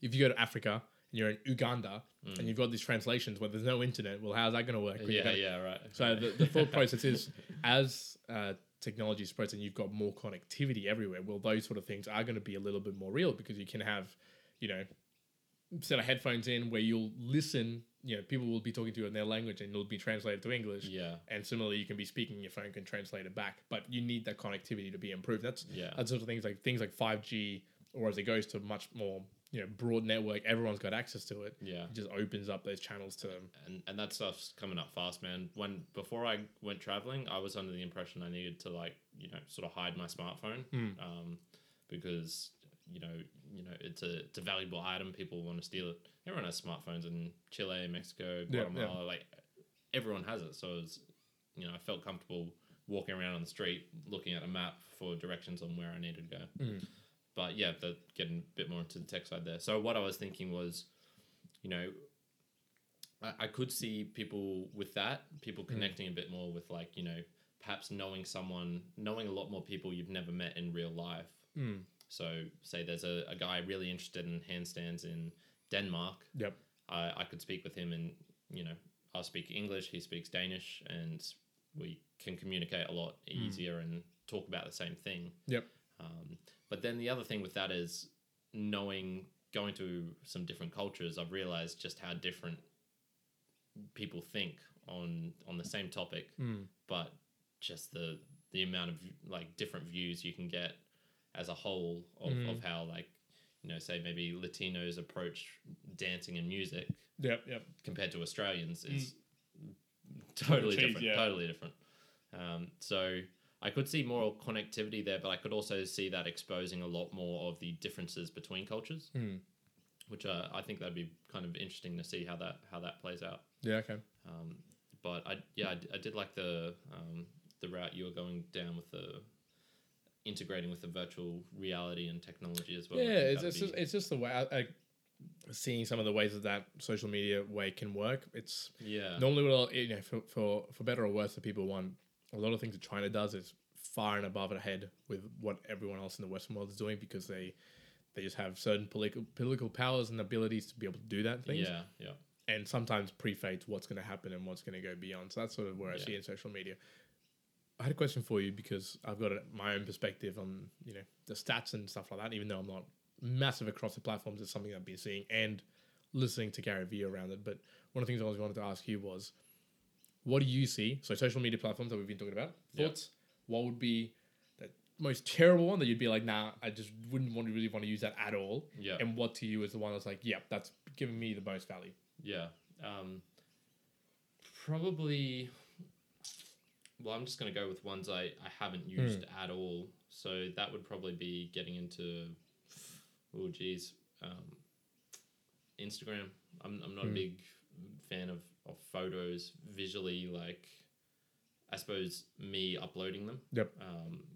if you go to Africa and you're in Uganda and you've got these translations where there's no internet, well, how's that going to work? Mm. yeah, gonna- yeah, right. So the, the thought process is, as uh, technology spreads and you've got more connectivity everywhere, well, those sort of things are going to be a little bit more real because you can have, you know, set of headphones in where you'll listen. You know, people will be talking to you in their language and it'll be translated to English. Yeah. And similarly, you can be speaking, your phone can translate it back, but you need that connectivity to be improved. That's Yeah. that's sort of things like things like five G, or as it goes to much more you know broad network, everyone's got access to it. Yeah. It just opens up those channels to them. and and that stuff's coming up fast, man. When before I went traveling, I was under the impression I needed to like you know sort of hide my smartphone, Mm. um, because you know you know it's a it's a valuable item. People want to steal it. Everyone has smartphones in Chile, Mexico, Yeah, Guatemala. Like everyone has it, so it's you know I felt comfortable walking around on the street looking at a map for directions on where I needed to go. Mm. But yeah, the, getting a bit more into the tech side there. So what I was thinking was, you know, I, I could see people with that, people connecting a bit more with like, you know, perhaps knowing someone, knowing a lot more people you've never met in real life. Mm. So say there's a, a guy really interested in handstands in Denmark. Yep. I, I could speak with him and, you know, I'll speak English, he speaks Danish, and we can communicate a lot easier and talk about the same thing. Yep. Um, but then the other thing with that is knowing, going to some different cultures, I've realized just how different people think on on the same topic, Mm. but just the the amount of like different views you can get as a whole of, Mhm. of how like you know say maybe Latinos approach dancing and music Yep. Yep. compared to Australians is totally Change, different. yeah. Totally different. Um, so I could see more connectivity there, but I could also see that exposing a lot more of the differences between cultures, Mm. which uh, I think that'd be kind of interesting to see how that how that plays out. Yeah. Okay. Um, but I yeah I, I did like the um, the route you were going down with the integrating with the virtual reality and technology as well. Yeah, it's it's just, it's just the way I, I seeing some of the ways that that social media way can work. It's yeah normally what you know for, for for better or worse, the people want a lot of things that China does is far and above ahead with what everyone else in the Western world is doing because they they just have certain political political powers and abilities to be able to do that things. yeah yeah and sometimes pre-fates what's going to happen and what's going to go beyond. So that's sort of where I see in social media. I had a question for you because I've got a, my own perspective on you know the stats and stuff like that. Even though I'm not massive across the platforms, it's something I've been seeing and listening to Gary Vee around it. But one of the things I was wanted to ask you was, what do you see? So social media platforms that we've been talking about. Yeah. Thoughts? What would be the most terrible one that you'd be like, nah, I just wouldn't want to really want to use that at all. yeah. And what to you is the one that's like, yep, that's giving me the most value. Yeah. Um, probably. Well, I'm just going to go with ones I, I haven't used at all. So that would probably be getting into. Oh, geez. Um, Instagram. I'm, I'm not a Hmm. big fan of, of photos visually, like, I suppose me uploading them. Yep.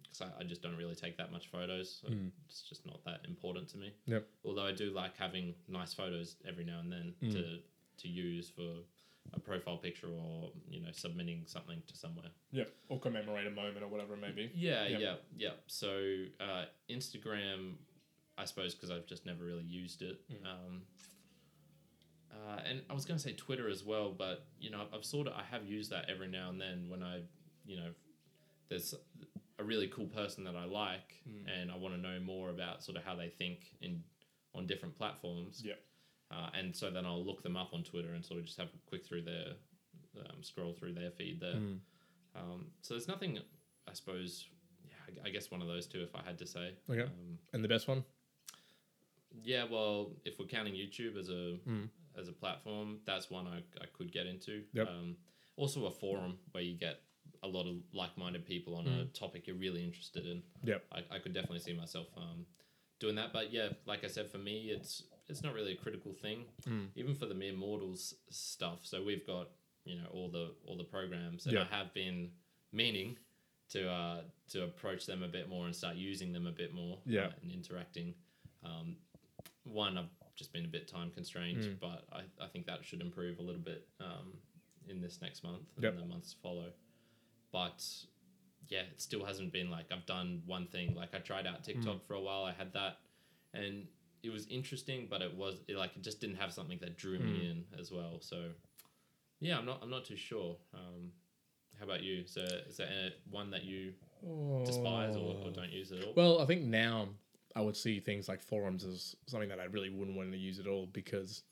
Because I, I just don't really take that much photos. So Mm. It's just not that important to me. Yep. Although I do like having nice photos every now and then Mm. to to use for a profile picture or you know submitting something to somewhere. Yep. Or commemorate a moment or whatever it may be. Yeah, Yep. yeah, yeah. So uh, Instagram, I suppose, because I've just never really used it. Mm. Um, uh, and I was going to say Twitter as well, but you know, I've sort of I have used that every now and then when I, you know, there's a really cool person that I like, Mm. and I want to know more about sort of how they think in on different platforms. Yep. Uh, and so then I'll look them up on Twitter and sort of just have a quick through their, um, scroll through their feed there. Mm. Um, so there's nothing, I suppose. Yeah, I- I guess one of those two, if I had to say. Okay. Um, And the best one? yeah, well, if we're counting YouTube as a Mm. as a platform, that's one I, I could get into. Yep. Um, also, a forum where you get a lot of like-minded people on a topic you're really interested in. Yep. I, I could definitely see myself um, doing that. But yeah, like I said, for me, it's it's not really a critical thing, Mm. even for the mere mortals stuff. So we've got you know all the all the programs, and Yeah. I have been meaning to uh, to approach them a bit more and start using them a bit more. Yeah. uh, and interacting. Um, one, I've just been a bit time constrained, Mm. but I, I think that should improve a little bit um, in this next month and Yep. the months to follow. But yeah, it still hasn't been like I've done one thing. Like I tried out TikTok Mm. for a while. I had that, and it was interesting, but it was it, like it just didn't have something that drew me Mm. in as well. So yeah, I'm not I'm not too sure. Um, how about you? So is uh, one that you despise or, or don't use at all? Well, I think now I would see things like forums as something that I really wouldn't want to use at all because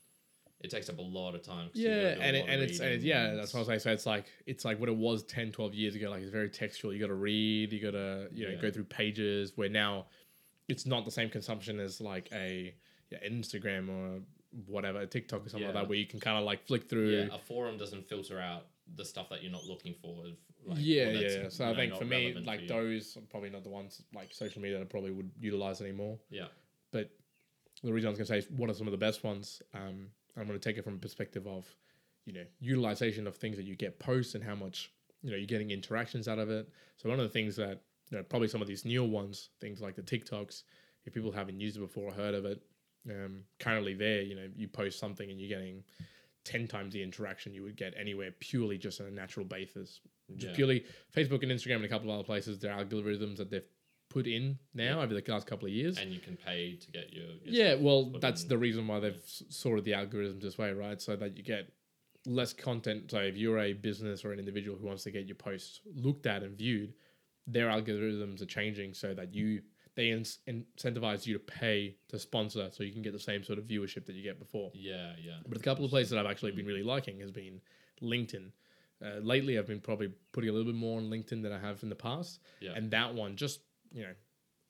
it takes up a lot of time. yeah, gotta do a and it, and it's and it's, yeah, that's what I was saying. So it's like it's like what it was 10, 12 years ago. Like it's very textual. You got to read. You got to you know Yeah. go through pages. Where now it's not the same consumption as like a yeah, Instagram or whatever TikTok or something like that, where you can kind of like flick through. Yeah, a forum doesn't filter out the stuff that you're not looking for. Like, yeah, yeah. So you I think for me, like you. those are probably not the ones like social media that I probably would utilize anymore. Yeah, But the reason I was going to say is what are some of the best ones? Um, I'm going to take it from a perspective of, you know, utilization of things that you get posts and how much, you know, you're getting interactions out of it. So one of the things that, you know, probably some of these newer ones, things like the TikToks, if people haven't used it before or heard of it, um, currently there, you know, you post something and you're getting 10 times the interaction you would get anywhere purely just on a natural basis. Just Yeah. purely Facebook and Instagram and a couple of other places, their algorithms that they've put in now over the last couple of years. and you can pay to get your, your Yeah, well, that's in. the reason why they've s- sorted the algorithms this way, right? So that you get less content. So if you're a business or an individual who wants to get your posts looked at and viewed, their algorithms are changing so that you they in- incentivize you to pay to sponsor, so you can get the same sort of viewership that you get before. yeah, yeah, But a couple of places that I've actually been really liking has been LinkedIn. Uh, lately, I've been probably putting a little bit more on LinkedIn than I have in the past. Yeah. And that one, just you know,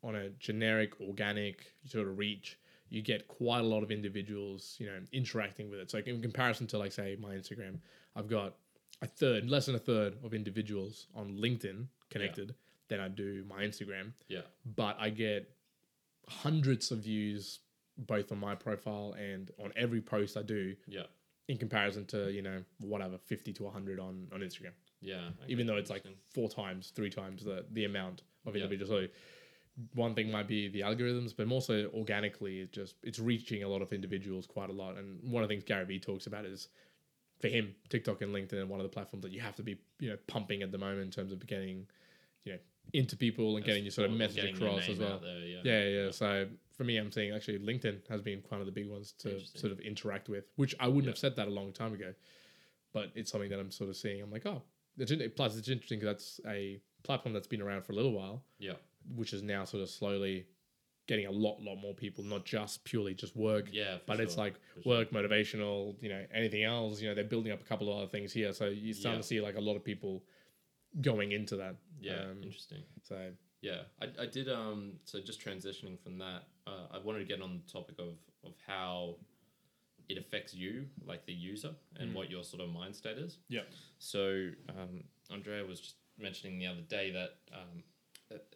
on a generic, organic sort of reach, you get quite a lot of individuals, you know, interacting with it. So in comparison to like say my Instagram, I've got a third, less than a third of individuals on LinkedIn connected than I do my Instagram yeah, but I get hundreds of views both on my profile and on every post I do yeah, in comparison to, you know, whatever, 50 to 100 on, on Instagram. yeah. Even though it's like four times, three times the, the amount of Yeah. individuals. So one thing might be the algorithms, but more so organically, it just it's reaching a lot of individuals quite a lot. And one of the things Gary Vee talks about is for him, TikTok and LinkedIn are one of the platforms that you have to be, you know, pumping at the moment in terms of getting, you know, into people and getting your sort of message across as well. there, yeah, Yeah, yeah. So for me, I'm seeing actually LinkedIn has been one of the big ones to sort of interact with, which I wouldn't Yeah. have said that a long time ago, but it's something that I'm sort of seeing. I'm like, oh, it's plus it's interesting because that's a platform that's been around for a little while, yeah, which is now sort of slowly getting a lot, lot more people, not just purely just work, yeah. but it's like for sure. work, motivational, you know, anything else. You know, they're building up a couple of other things here, so you're starting Yeah. to see like a lot of people going into that. Yeah, um, interesting. So Yeah, I, I did. Um, so just transitioning from that, uh, I wanted to get on the topic of of how it affects you, like the user, and Mm. what your sort of mind state is. yeah, So um, Andrea was just mentioning the other day that um,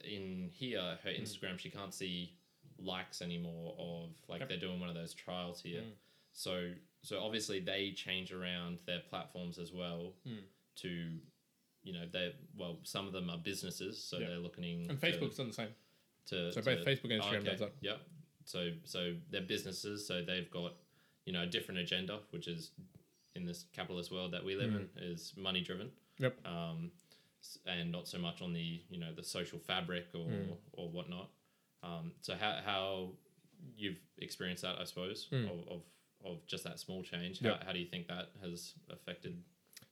in here, her Mm. Instagram, she can't see likes anymore of like Yep. they're doing one of those trials here. Mm. So so obviously they change around their platforms as well Mm. to. You know, they well, some of them are businesses, so Yeah. they're looking and to- Facebook's done the same. to So to- both Facebook and Oh, Instagram okay. does that. Yep. So so they're businesses, so they've got you know a different agenda, which is in this capitalist world that we live in is money driven. Mm. Yep. Um, and not so much on the you know the social fabric or Mm. or whatnot. Um, so how how you've experienced that, I suppose, Mm. of, of of just that small change. Yep. How, how do you think that has affected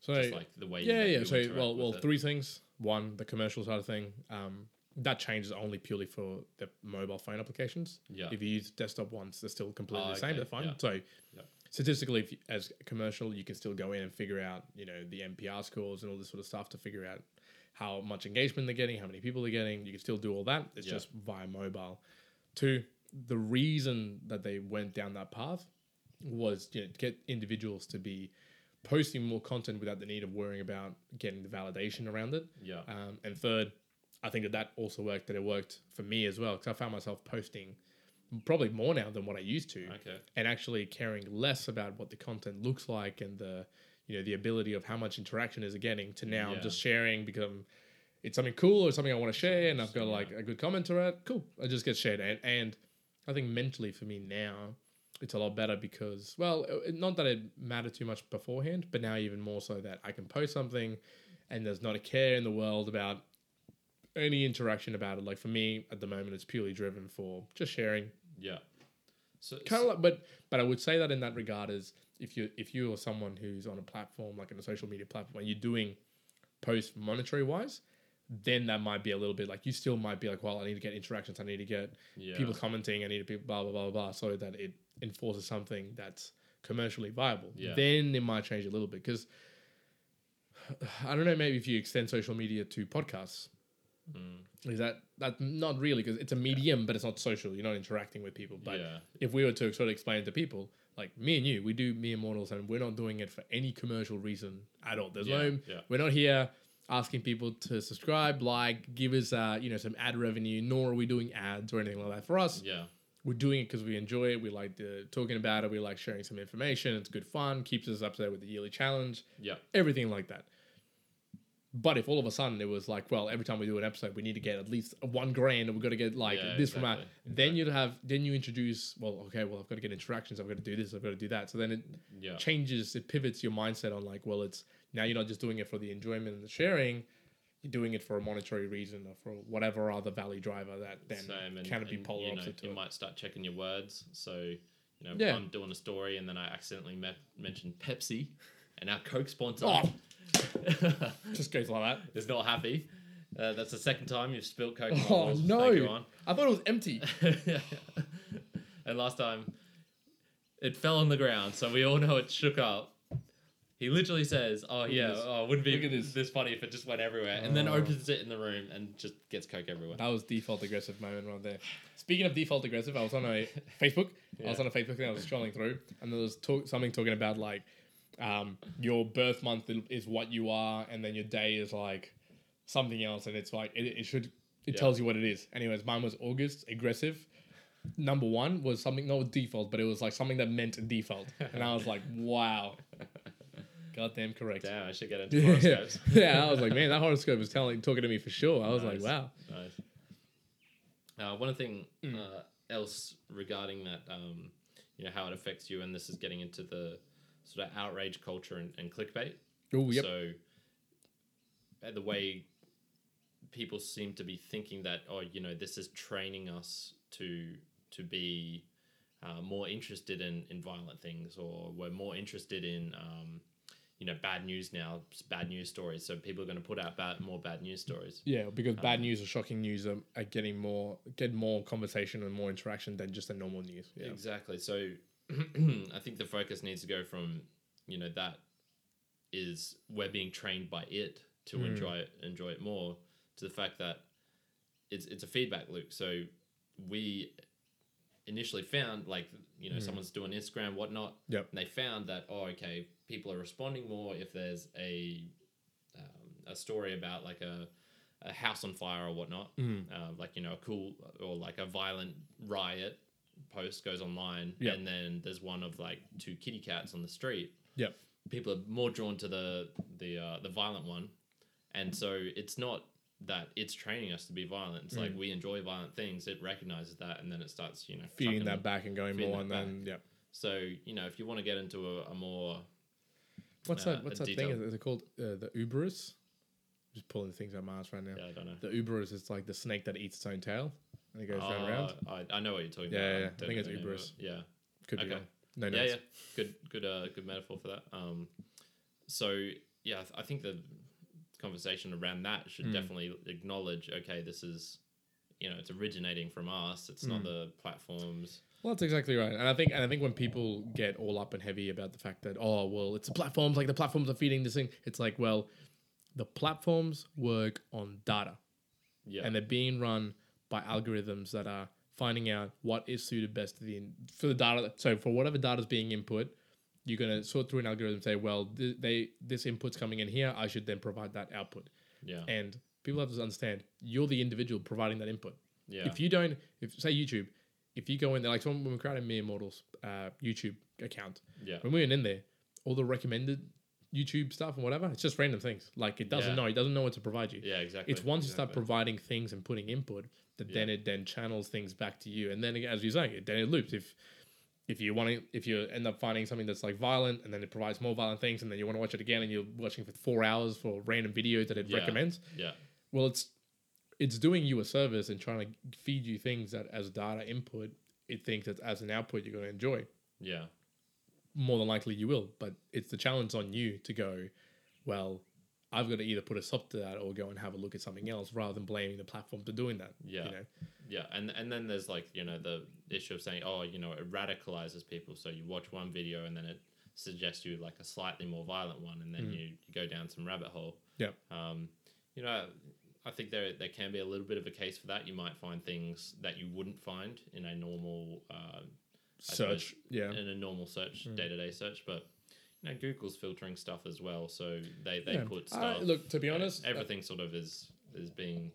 So just like the way? yeah, yeah. So well, well, it? three things. One, the commercial side of thing. Um, that changes only purely for the mobile phone applications. Yeah. If you use desktop ones, they're still completely Oh, the same. okay, They're fine. yeah. So Yeah. statistically, if you, as commercial, you can still go in and figure out, you know, the NPR scores and all this sort of stuff to figure out how much engagement they're getting, how many people they're getting. You can still do all that. It's Yeah. just via mobile. Two, the reason that they went down that path was you know, to get individuals to be posting more content without the need of worrying about getting the validation around it. yeah. Um, and third, I think that that also worked. That it worked for me as well because I found myself posting probably more now than what I used to, Okay. and actually caring less about what the content looks like and the you know the ability of how much interaction is it getting to now Yeah. just sharing become it's something cool or something I want to share and I've got Yeah. like a good comment to it. Cool, I just get shared and and I think mentally for me now it's a lot better because well it- not that it mattered too much beforehand but now even more so that i can post something and there's not a care in the world about any interaction about it like for me at the moment it's purely driven for just sharing Yeah. So, kind of like but but i would say that in that regard is if you if you are someone who's on a platform like in a social media platform and you're doing posts monetary wise then that might be a little bit like you still might be like, well, I need to get interactions, I need to get Yeah. people commenting, I need to be blah blah blah blah, so that it enforces something that's commercially viable. Yeah. Then it might change a little bit because I don't know, maybe if you extend social media to podcasts, Mm. is that that not really because it's a medium, but it's not social. You're not interacting with people. But yeah. if we were to sort of explain to people, like me and you, we do Mere Mortals, and we're not doing it for any commercial reason at all. There's Yeah, no, yeah. we're not here asking people to subscribe, like, give us, uh, you know, some ad revenue. Nor are we doing ads or anything like that. For us, Yeah. We're doing it because we enjoy it. We like the, talking about it. We like sharing some information. It's good fun. Keeps us up to date with the yearly challenge. Yeah. Everything like that. But if all of a sudden it was like, well, every time we do an episode, we need to get at least one grand, and we've got to get like Yeah, this from that. exactly, then you'd have, then you introduce, well, okay, well, I've got to get interactions, I've got to do this, I've got to do that. So then it Yeah. changes, it pivots your mindset on like, well, it's now you're not just doing it for the enjoyment and the sharing, doing it for a monetary reason or for whatever other value driver that then Same, and, can be and, polar you know, you it. might start checking your words. So, you know, Yeah. I'm doing a story and then I accidentally met, mentioned Pepsi, and our Coke sponsor Oh. Just goes like that. is not happy. Uh, that's the second time you've spilled Coke. Oh no! Thank you, on. I thought it was empty. and last time, it fell on the ground, so we all know it shook up. He literally says, "Oh yeah, this. oh, wouldn't be this. this funny if it just went everywhere," and then Oh. opens it in the room and just gets Coke everywhere. That was default aggressive moment right there. Speaking of default aggressive, I was on a Facebook. I was on a Facebook thing. I was scrolling through, and there was talk, something talking about like um, your birth month is what you are, and then your day is like something else, and it's like it, it should it Yeah. tells you what it is. Anyways, mine was August aggressive. Number one was something not default, but it was like something that meant default, and I was like, wow, goddamn correct. Damn, I should get into horoscopes. yeah, I was like, man, that horoscope was telling, talking to me for sure. I was like, wow. Nice. Uh, one thing Mm. uh, else regarding that, um, you know, how it affects you, and this is getting into the sort of outrage culture and, and clickbait. Oh, yep. So, uh, the way people seem to be thinking that, oh, you know, this is training us to to be uh, more interested in, in violent things, or we're more interested in, um, you know, bad news now, bad news stories. So people are going to put out bad, more bad news stories. Yeah, because Um, bad news or shocking news are, are getting more get more conversation and more interaction than just the normal news. Yeah. Exactly. So I think the focus needs to go from, you know, that is we're being trained by it to Mm. enjoy it, enjoy it more, to the fact that it's it's a feedback loop. So we initially found like you know Mm. someone's doing Instagram whatnot, Yep. and they found that oh okay people are responding more if there's a um, a story about like a a house on fire or whatnot Mm. uh, like you know a cool or like a violent riot post goes online Yep. and then there's one of like two kitty cats on the street Yep. people are more drawn to the the uh, the violent one and so it's not that it's training us to be violent it's like Mm. we enjoy violent things it recognizes that and then it starts you know Feeding that back and going more, and then yeah. so you know if you want to get into a, a more What's Uh, that? What's that thing? Is it called uh, the Uberus? Just pulling things out of my ass right now. yeah, I don't know The Uberus is like the snake that eats its own tail and it goes round and round. Oh, I, I know what you're talking Yeah, about yeah, yeah. I think it's Uberus. yeah Could be okay. wrong. No, yeah, notes. yeah, good, good, uh, good metaphor for that. Um, so yeah, I, th- I think the conversation around that should Mm. definitely acknowledge, okay, this is, you know, it's originating from us. It's not Mm. the platforms. Well, that's exactly right, and I think and I think when people get all up and heavy about the fact that oh well, it's the platforms like the platforms are feeding this thing. It's like well, the platforms work on data. Yeah, and they're being run by algorithms that are finding out what is suited best to the for the data. So for whatever data is being input, you're gonna sort through an algorithm and say, well, th- they this input's coming in here. I should then provide that output. yeah, And people have to understand you're the individual providing that input. yeah, If you don't, if say YouTube, if you go in there, like someone when we created Mere Mortals uh, YouTube account, yeah, when we went in there, all the recommended YouTube stuff and whatever, it's just random things. Like it doesn't Yeah. know, it doesn't know what to provide you. yeah, exactly. It's once you start providing things and putting input that then it then channels things back to you, and then as you're saying, it then it loops. If if you want to, if you end up finding something that's like violent, and then it provides more violent things, and then you want to watch it again, and you're watching for four hours for random videos that it Yeah. recommends. yeah, Well, it's it's doing you a service and trying to feed you things that as data input, it thinks that as an output you're going to enjoy. yeah, More than likely you will, but it's the challenge on you to go. Well, I've got to either put a stop to that or go and have a look at something else rather than blaming the platform for doing that. Yeah. You know? Yeah, and and then there's like you know the issue of saying, oh, you know, it radicalizes people. So you watch one video and then it suggests you like a slightly more violent one, and then Mm. you, you go down some rabbit hole. Yeah. Um, you know, I think there there can be a little bit of a case for that. You might find things that you wouldn't find in a normal uh, Search. Yeah. in a normal search day to day search, but. You know, Google's filtering stuff as well, so they, they Yeah. put I- stuff. look, to be honest, uh, everything sort of is is being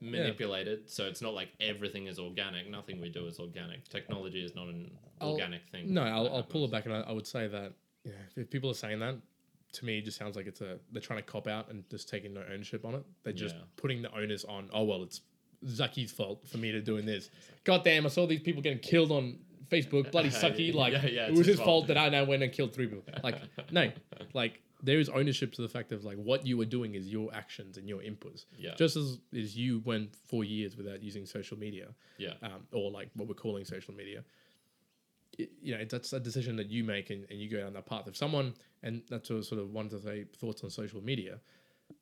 manipulated. So it's not like everything is organic. Nothing we do is organic. Technology is not an I'll- organic thing. No, I'll, I'll pull it back, and I, I would say that yeah, if people are saying that, to me, it just sounds like it's a they're trying to cop out and just taking no ownership on it. They're just Yeah. putting putting the onus on. Oh well, it's Zucky's fault for me to doing this. God damn, I saw these people getting killed on Facebook. Bloody Zucky. like Yeah, yeah, it was his fault that I now went and killed three people. Like no, like there is ownership to the fact of like what you were doing is your actions and your inputs. Yeah. Just as as you went four years without using social media, Yeah. um, or like what we're calling social media. It, you know, that's a decision that you make and, and you go down that path. If someone, and that's sort of one to say thoughts on social media,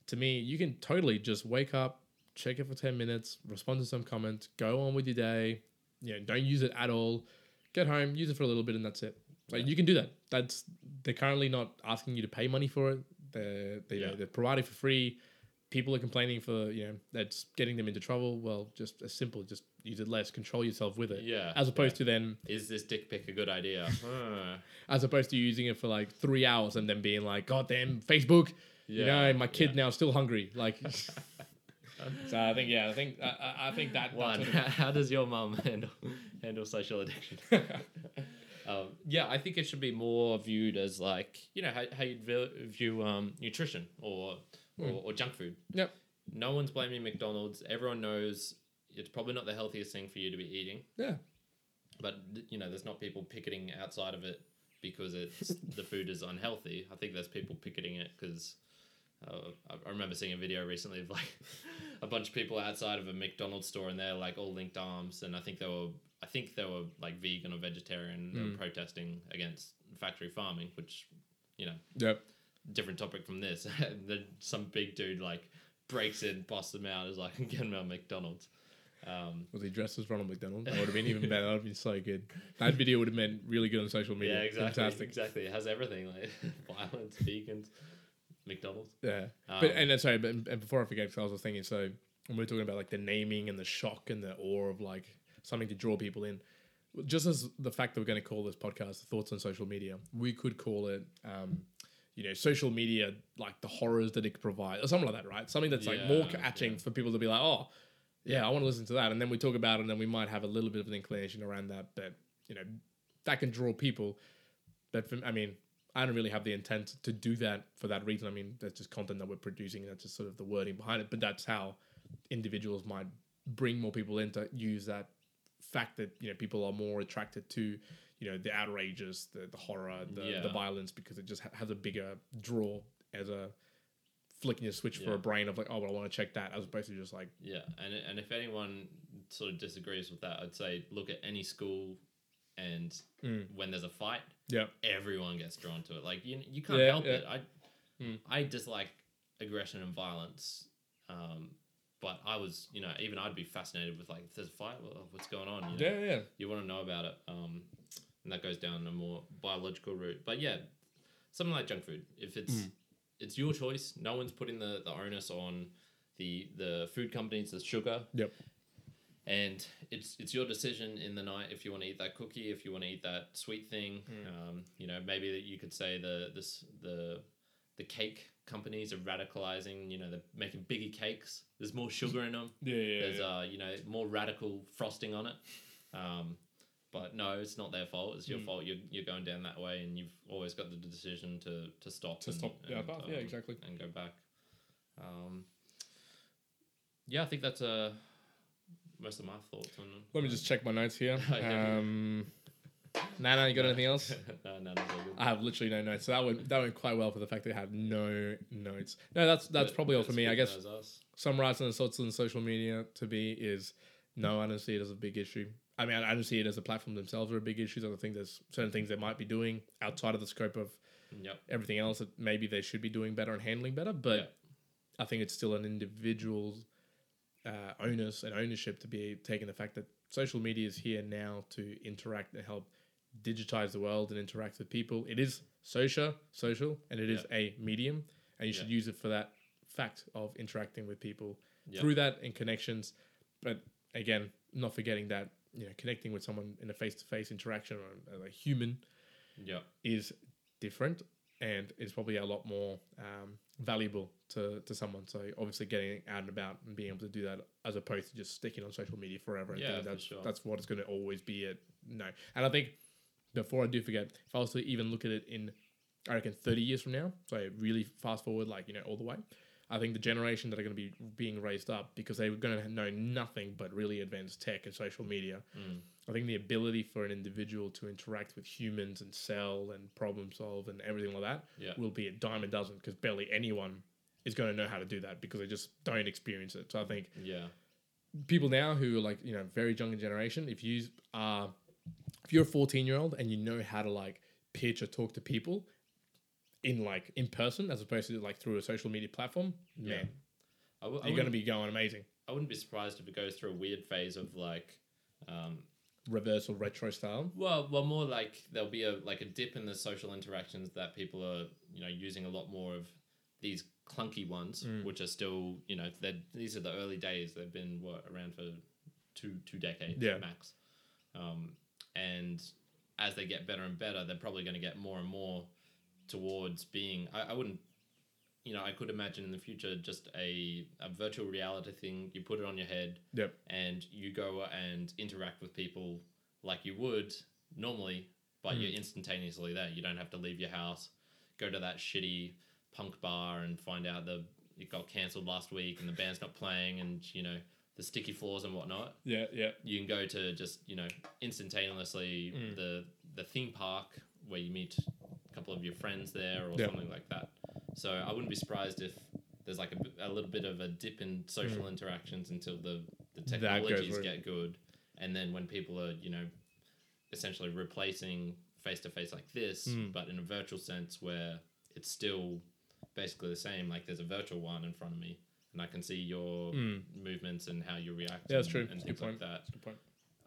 to me, you can totally just wake up, check it for 10 minutes, respond to some comments, go on with your day, you know, don't use it at all, get home, use it for a little bit, and that's it. Like you can do that. That's they're currently not asking you to pay money for it. They're they, Yeah. they're providing for free. People are complaining for you know that's getting them into trouble. Well, just as simple, just use it less, control yourself with it. Yeah, As opposed to then, Is this dick pic a good idea? Huh. as opposed to using it for like three hours and then being like, God damn, Facebook. You Yeah, know, my kid yeah. now still hungry. Like, so I think yeah, I think I, I- think that that One, sort of- how does your mum handle handle social addiction? um, yeah, I think it should be more viewed as like you know how how you view um, nutrition or, or or junk food. Yep. No one's blaming McDonald's. Everyone knows it's probably not the healthiest thing for you to be eating. Yeah. But you know, there's not people picketing outside of it because it's the food is unhealthy. I think there's people picketing it because uh, I- I remember seeing a video recently of like a bunch of people outside of a McDonald's store and they're like all linked arms and I think they were I think they were like vegan or vegetarian. They were protesting against factory farming, which you know Yep. different topic from this. and then some big dude like breaks in, busts them out, is like, get him out McDonald's. Um, Was he dressed as Ronald McDonald? That would have been even better. That would have been so good. That video would have been really good on social media. yeah, exactly. Fantastic. Exactly. It has everything like violence, vegans, McDonald's. Yeah. Um, but and uh, sorry, but and before I forget, because I was thinking, so when we're talking about like the naming and the shock and the awe of like something to draw people in, just as the fact that we're going to call this podcast "Thoughts on Social Media," we could call it, um, you know, social media like the horrors that it could provide, or something like that, right? Something that's like more catching yeah. for people to be like, oh, yeah, I want to listen to that, and then we talk about it, and then we might have a little bit of an inclination around that, but you know, that can draw people. But for, I mean, I don't really have the intent to do that for that reason. I mean, that's just content that we're producing. That's just sort of the wording behind it. But that's how individuals might bring more people in to use that fact that you know people are more attracted to you know the outrageous, the, the horror, the, the violence because it just ha- has a bigger draw as a flicking a switch for a brain of like, oh, well, I want to check that, as opposed to just like, Yeah, and and if anyone sort of disagrees with that, I'd say look at any school, and Mm. when there's a fight, yeah, everyone gets drawn to it. Like you, you can't Yeah, help yeah. it. I, Mm. I dislike aggression and violence, um, but I was, you know, even I'd be fascinated with like if there's a fight, well, what's going on? You know? yeah, yeah, you want to know about it, um, and that goes down a more biological route. But yeah, something like junk food. If it's Mm. it's your choice, no one's putting the, the onus on the the food companies, the sugar. Yep. And it's it's your decision in the night if you want to eat that cookie, if you want to eat that sweet thing. Mm. Um, you know, maybe that you could say the this the the cake companies are radicalizing. You know, they're making bigger cakes. There's more sugar in them. yeah, yeah. There's uh, you know, more radical frosting on it. Um, but no, it's not their fault. It's your Mm. fault. You're, you're going down that way, and you've always got the decision to to stop. To and, stop, yeah, and, yeah, um, exactly. and go back. Um, yeah, I think that's uh, most of my thoughts on. Them. Let me just check my notes here. Um, Nana, you got anything else? no, no, no. I have literally no notes. So that went that went quite well for the fact that I had no notes. No, that's that's But- probably all for me. I guess summarizing the thoughts on social media to be is no, I don't see it as a big issue. I mean, I don't see it as the platform themselves are a big issue. I think there's certain things they might be doing outside of the scope of Yep. everything else that maybe they should be doing better and handling better. But Yeah. I think it's still an individual's uh, onus and ownership to be taking the fact that social media is here now to interact and help digitize the world and interact with people. It is social, social, and it is a medium, and you should use it for that fact of interacting with people Yeah. through that and connections. But again, not forgetting that you know connecting with someone in a face to face interaction or a, a human yeah. is different and is probably a lot more um, valuable to, to someone. So obviously getting out and about and being able to do that as opposed to just sticking on social media forever and Yeah, for that's, sure. that's what it's going to always be. It no, and I think before I do forget, if I was to even look at it in, I reckon thirty years from now, so really fast forward like you know all the way. I think the generation that are going to be being raised up because they're going to know nothing but really advanced tech and social media. Mm. I think the ability for an individual to interact with humans and sell and problem solve and everything like that Yeah. will be a dime a dozen because barely anyone is going to know how to do that because they just don't experience it. So I think Yeah. people now who are like you know very younger generation, if you are if you're a 14 year old and you know how to like pitch or talk to people in like in person as opposed to like through a social media platform, Yeah. man, I w- I you're going to be going amazing. I wouldn't be surprised if it goes through a weird phase of like, um, Reverse or retro style. well, well, more like there'll be a like a dip in the social interactions that people are you know using a lot more of these clunky ones, Mm. which are still you know these are the early days. They've been what around for two two decades Yeah. max, um, and as they get better and better, they're probably going to get more and more towards being. I, I wouldn't. You know, I could imagine in the future just a, a virtual reality thing. You put it on your head, Yep. and you go and interact with people like you would normally, but Mm. you're instantaneously there. You don't have to leave your house, go to that shitty punk bar and find out the it got cancelled last week and the band's not playing and you know the sticky floors and whatnot. Yeah. Yeah. You can go to just you know instantaneously Mm. the the theme park where you meet a couple of your friends there or Yeah. something like that. So I wouldn't be surprised if there's like a little bit of a dip in social interactions until the, the Mm. Technologies get good. And then when people are, you know, essentially replacing face to face like this, Mm. but in a virtual sense where it's still basically the same, like there's a virtual one in front of me and I can see your Mm. movements and how you react Yeah, that's and, true. and That's things good like point. that. Good point.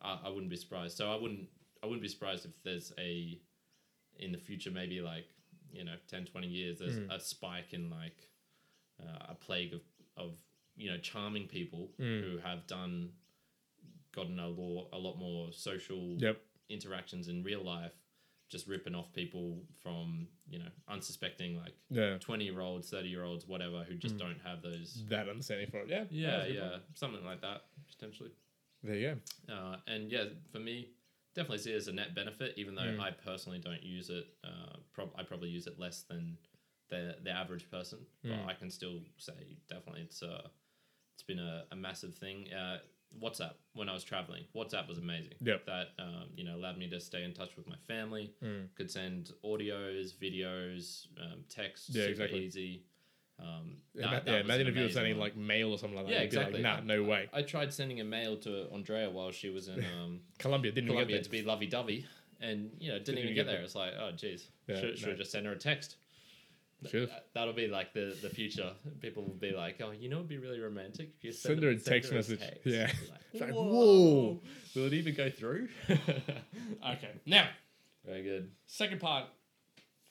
I, I wouldn't be surprised. So I wouldn't I wouldn't be surprised if there's a in the future maybe like you know 10 20 years there's Mm. a spike in like uh, a plague of of you know charming people Mm. who have done gotten a lot a lot more social Yep. interactions in real life just ripping off people from you know unsuspecting like Yeah. 20 year olds 30 year olds whatever who just Mm. don't have those That understanding for it. Yeah. yeah yeah point. something like that potentially There you go. uh, and yeah, for me, definitely see it as a net benefit, even though Mm. I personally don't use it. Uh, prob- I probably use it less than the the average person, but Mm. I can still say definitely it's uh, it's been a, a massive thing. Uh, WhatsApp when I was traveling, WhatsApp was amazing. Yep. That um, you know allowed me to stay in touch with my family. Mm. Could send audios, videos, um, text. Yeah, super exactly. easy. Um, Yeah, that- ma- that yeah imagine if you were sending one. like mail or something like that. Yeah, You'd exactly. Like, nah, no way. I tried sending a mail to Andrea while she was in um, Colombia didn't Colombia even to get be lovey dovey, and you know didn't, even get there. It's like, oh jeez, Yeah, should, should no. have just sent her a text. That- That'll be like the the future. People will be like, oh, you know, it'd be really romantic if you Send her a text her message. Yeah. Be It's like, Like, whoa. Will it even go through? Okay. Now, Very good. second part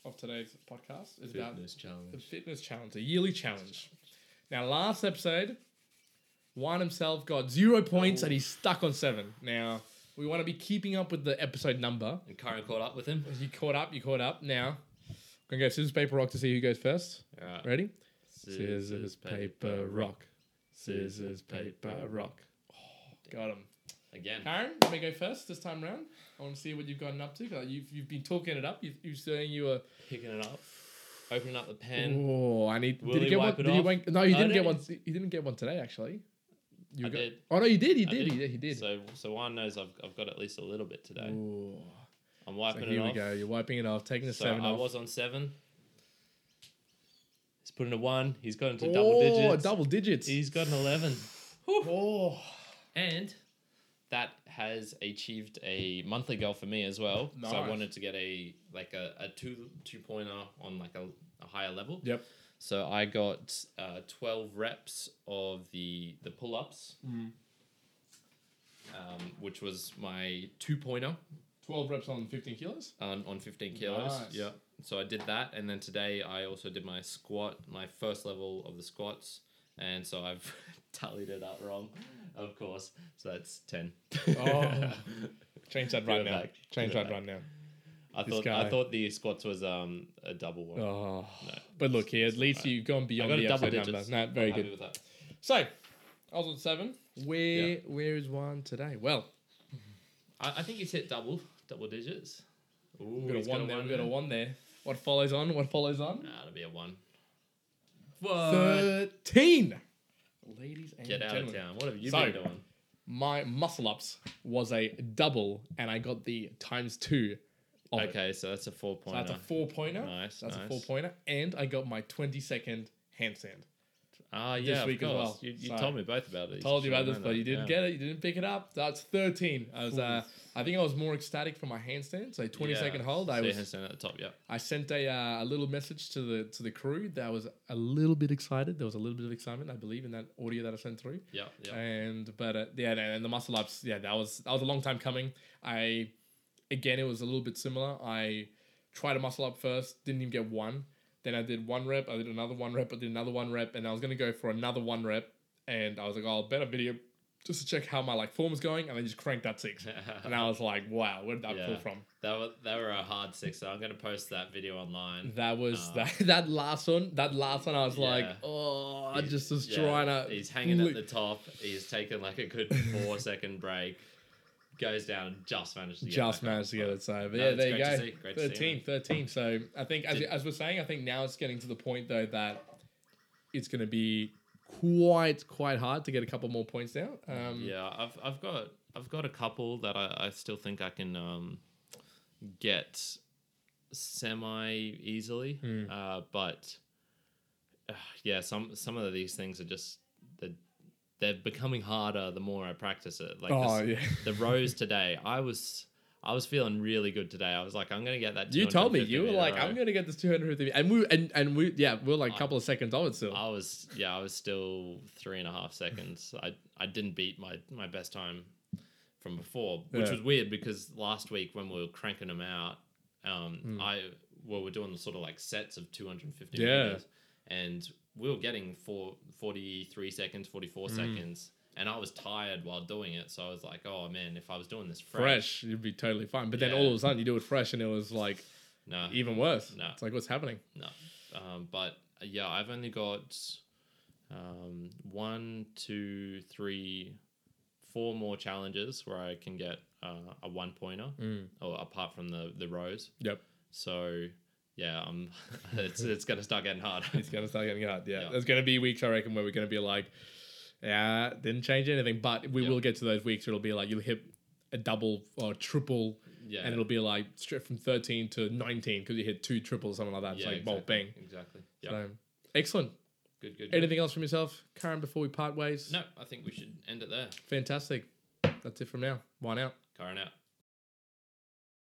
of today's podcast is about Fitness the fitness challenge, a yearly challenge. Now, last episode, Juan himself got zero points and he's stuck on seven. Now, we want to be keeping up with the episode number. And Kyrin caught up with him. You caught up, you caught up. Now, gonna go scissors, paper, rock to see who goes first. All right. Ready? Scissors, paper, rock. Scissors, paper, rock. Oh, got him. Again. Kyrin, let me go first this time round. I want to see what you've gotten up to. 'cause You've, you've been talking it up. You, you're saying you were. Picking it up. Opening up the pen. Oh, I need. Will did you he get one? it Did you off? wank- no, you I didn't get did. one. You didn't get one today, actually. You I got, did. Oh no, you did. He I did. He did. He did. So so one knows I've, I've got at least a little bit today. Ooh. I'm wiping So wiping here we go. You're wiping it off, taking the So seven I off. was on seven. He's put in a one. He's got into oh, double digits. double digits. He's got an eleven. oh, And that has achieved a monthly goal for me as well. So I wanted to get a like a, a two two pointer on like a, a higher level. Yep. So I got uh, twelve reps of the the pull ups, Mm. um, which was my two pointer 12 reps on 15 kilos. on, on 15 kilos. Nice. Yeah. So I did that. And then today I also did my squat, my first level of the squats. And so I've tallied it up wrong, of course. So that's 10. Oh. Change that right now. back. Change that back. right now. I This thought guy. I thought the squats was um a double one. Oh. No. But look here, at least you've gone beyond the a double digits. number. No, very I'm good. with that. So, I was on seven. Where where is one today? Well, I, I think he's hit double double digits. Ooh, we've got a one there. We've got a one there. What follows on? What follows on? Nah, it'll be a one. Thirteen. Ladies and Get out gentlemen, of town. What have you So- been doing? my muscle ups was a double, and I got the times two. Of it. Okay, so that's a four So pointer. that's a four pointer. Nice, That's a nice. four pointer, and I got my twenty second handstand. Ah, yeah, of week as course. well. You, you So- told me both about it. Told you about this, but you didn't get it. You didn't pick it up. That's thirteen. I was, uh, I think I was more ecstatic for my handstand. So twenty second hold. I so was, handstand at the top. Yeah. I sent a uh, a little message to the to the crew that I was a little bit excited. There was a little bit of excitement, I believe, in that audio that I sent through. Yeah. Yeah. And but uh, yeah, and the muscle ups, yeah, that was that was a long time coming. I again, it was a little bit similar. I tried a muscle up first, didn't even get one. Then I did one rep, I did another one rep, I did another one rep, and I was gonna go for another one rep. And I was like, oh, I'll better video just to check how my like form is going, and then just crank that six. and I was like, wow, where did that pull from? That was that were a hard six. So I'm gonna post that video online. That was Uh, that that last one. That last one, I was like, oh, I He's- just was yeah, trying to. He's hanging at the top. He's taken like a good four second break. Goes down and just managed to get just up. managed to get it. So, but No, yeah, there you go. see, great to see, 13, 13. So I think, as, Did- as we're saying, I think now it's getting to the point though that it's going to be quite quite hard to get a couple more points out. Um, Yeah, I've I've got I've got a couple that I, I still think I can um, get semi easily. Hmm. Uh, but uh, yeah, some some of these things are just they're, they're becoming harder the more I practice it. Like Oh this- yeah. the rows today, I was I was feeling really good today. I was like, I'm gonna get that. You told me you were like, row. I'm going to get this 250, and we and and we yeah we are like a couple of seconds of it still. I was yeah, I was still three and a half seconds. I I didn't beat my my best time from before, which Yeah. was weird because last week when we were cranking them out, um, I well we're doing the sort of like sets of two hundred and fifty Yeah. meters, and we were getting four, 43 seconds, forty four seconds. And I was tired while doing it, so I was like, "Oh man, if I was doing this fresh, fresh, you'd be totally fine. But then all of a sudden you do it fresh, and it was like no, even worse. No. It's like what's happening? No. Um, but uh, yeah, I've only got um, one, two, three, four more challenges where I can get uh, a one pointer, or apart from the the rows. Yep. So yeah, um, it's it's gonna start getting hard. It's gonna start getting hard. Yeah. Yeah. There's gonna be weeks I reckon where we're gonna be like, yeah, didn't change anything, but we Yeah. will get to those weeks. where It'll be like you'll hit a double or triple, yeah, and it'll be like straight from 13 to 19 because you hit two triples, something like that. It's yeah, like bolt exactly, bang. exactly. Yeah, So excellent. good, good, good. Anything else from yourself, Kyrin? Before we part ways? No, I think we should end it there. Fantastic. That's it from now. Juan out. Kyrin out.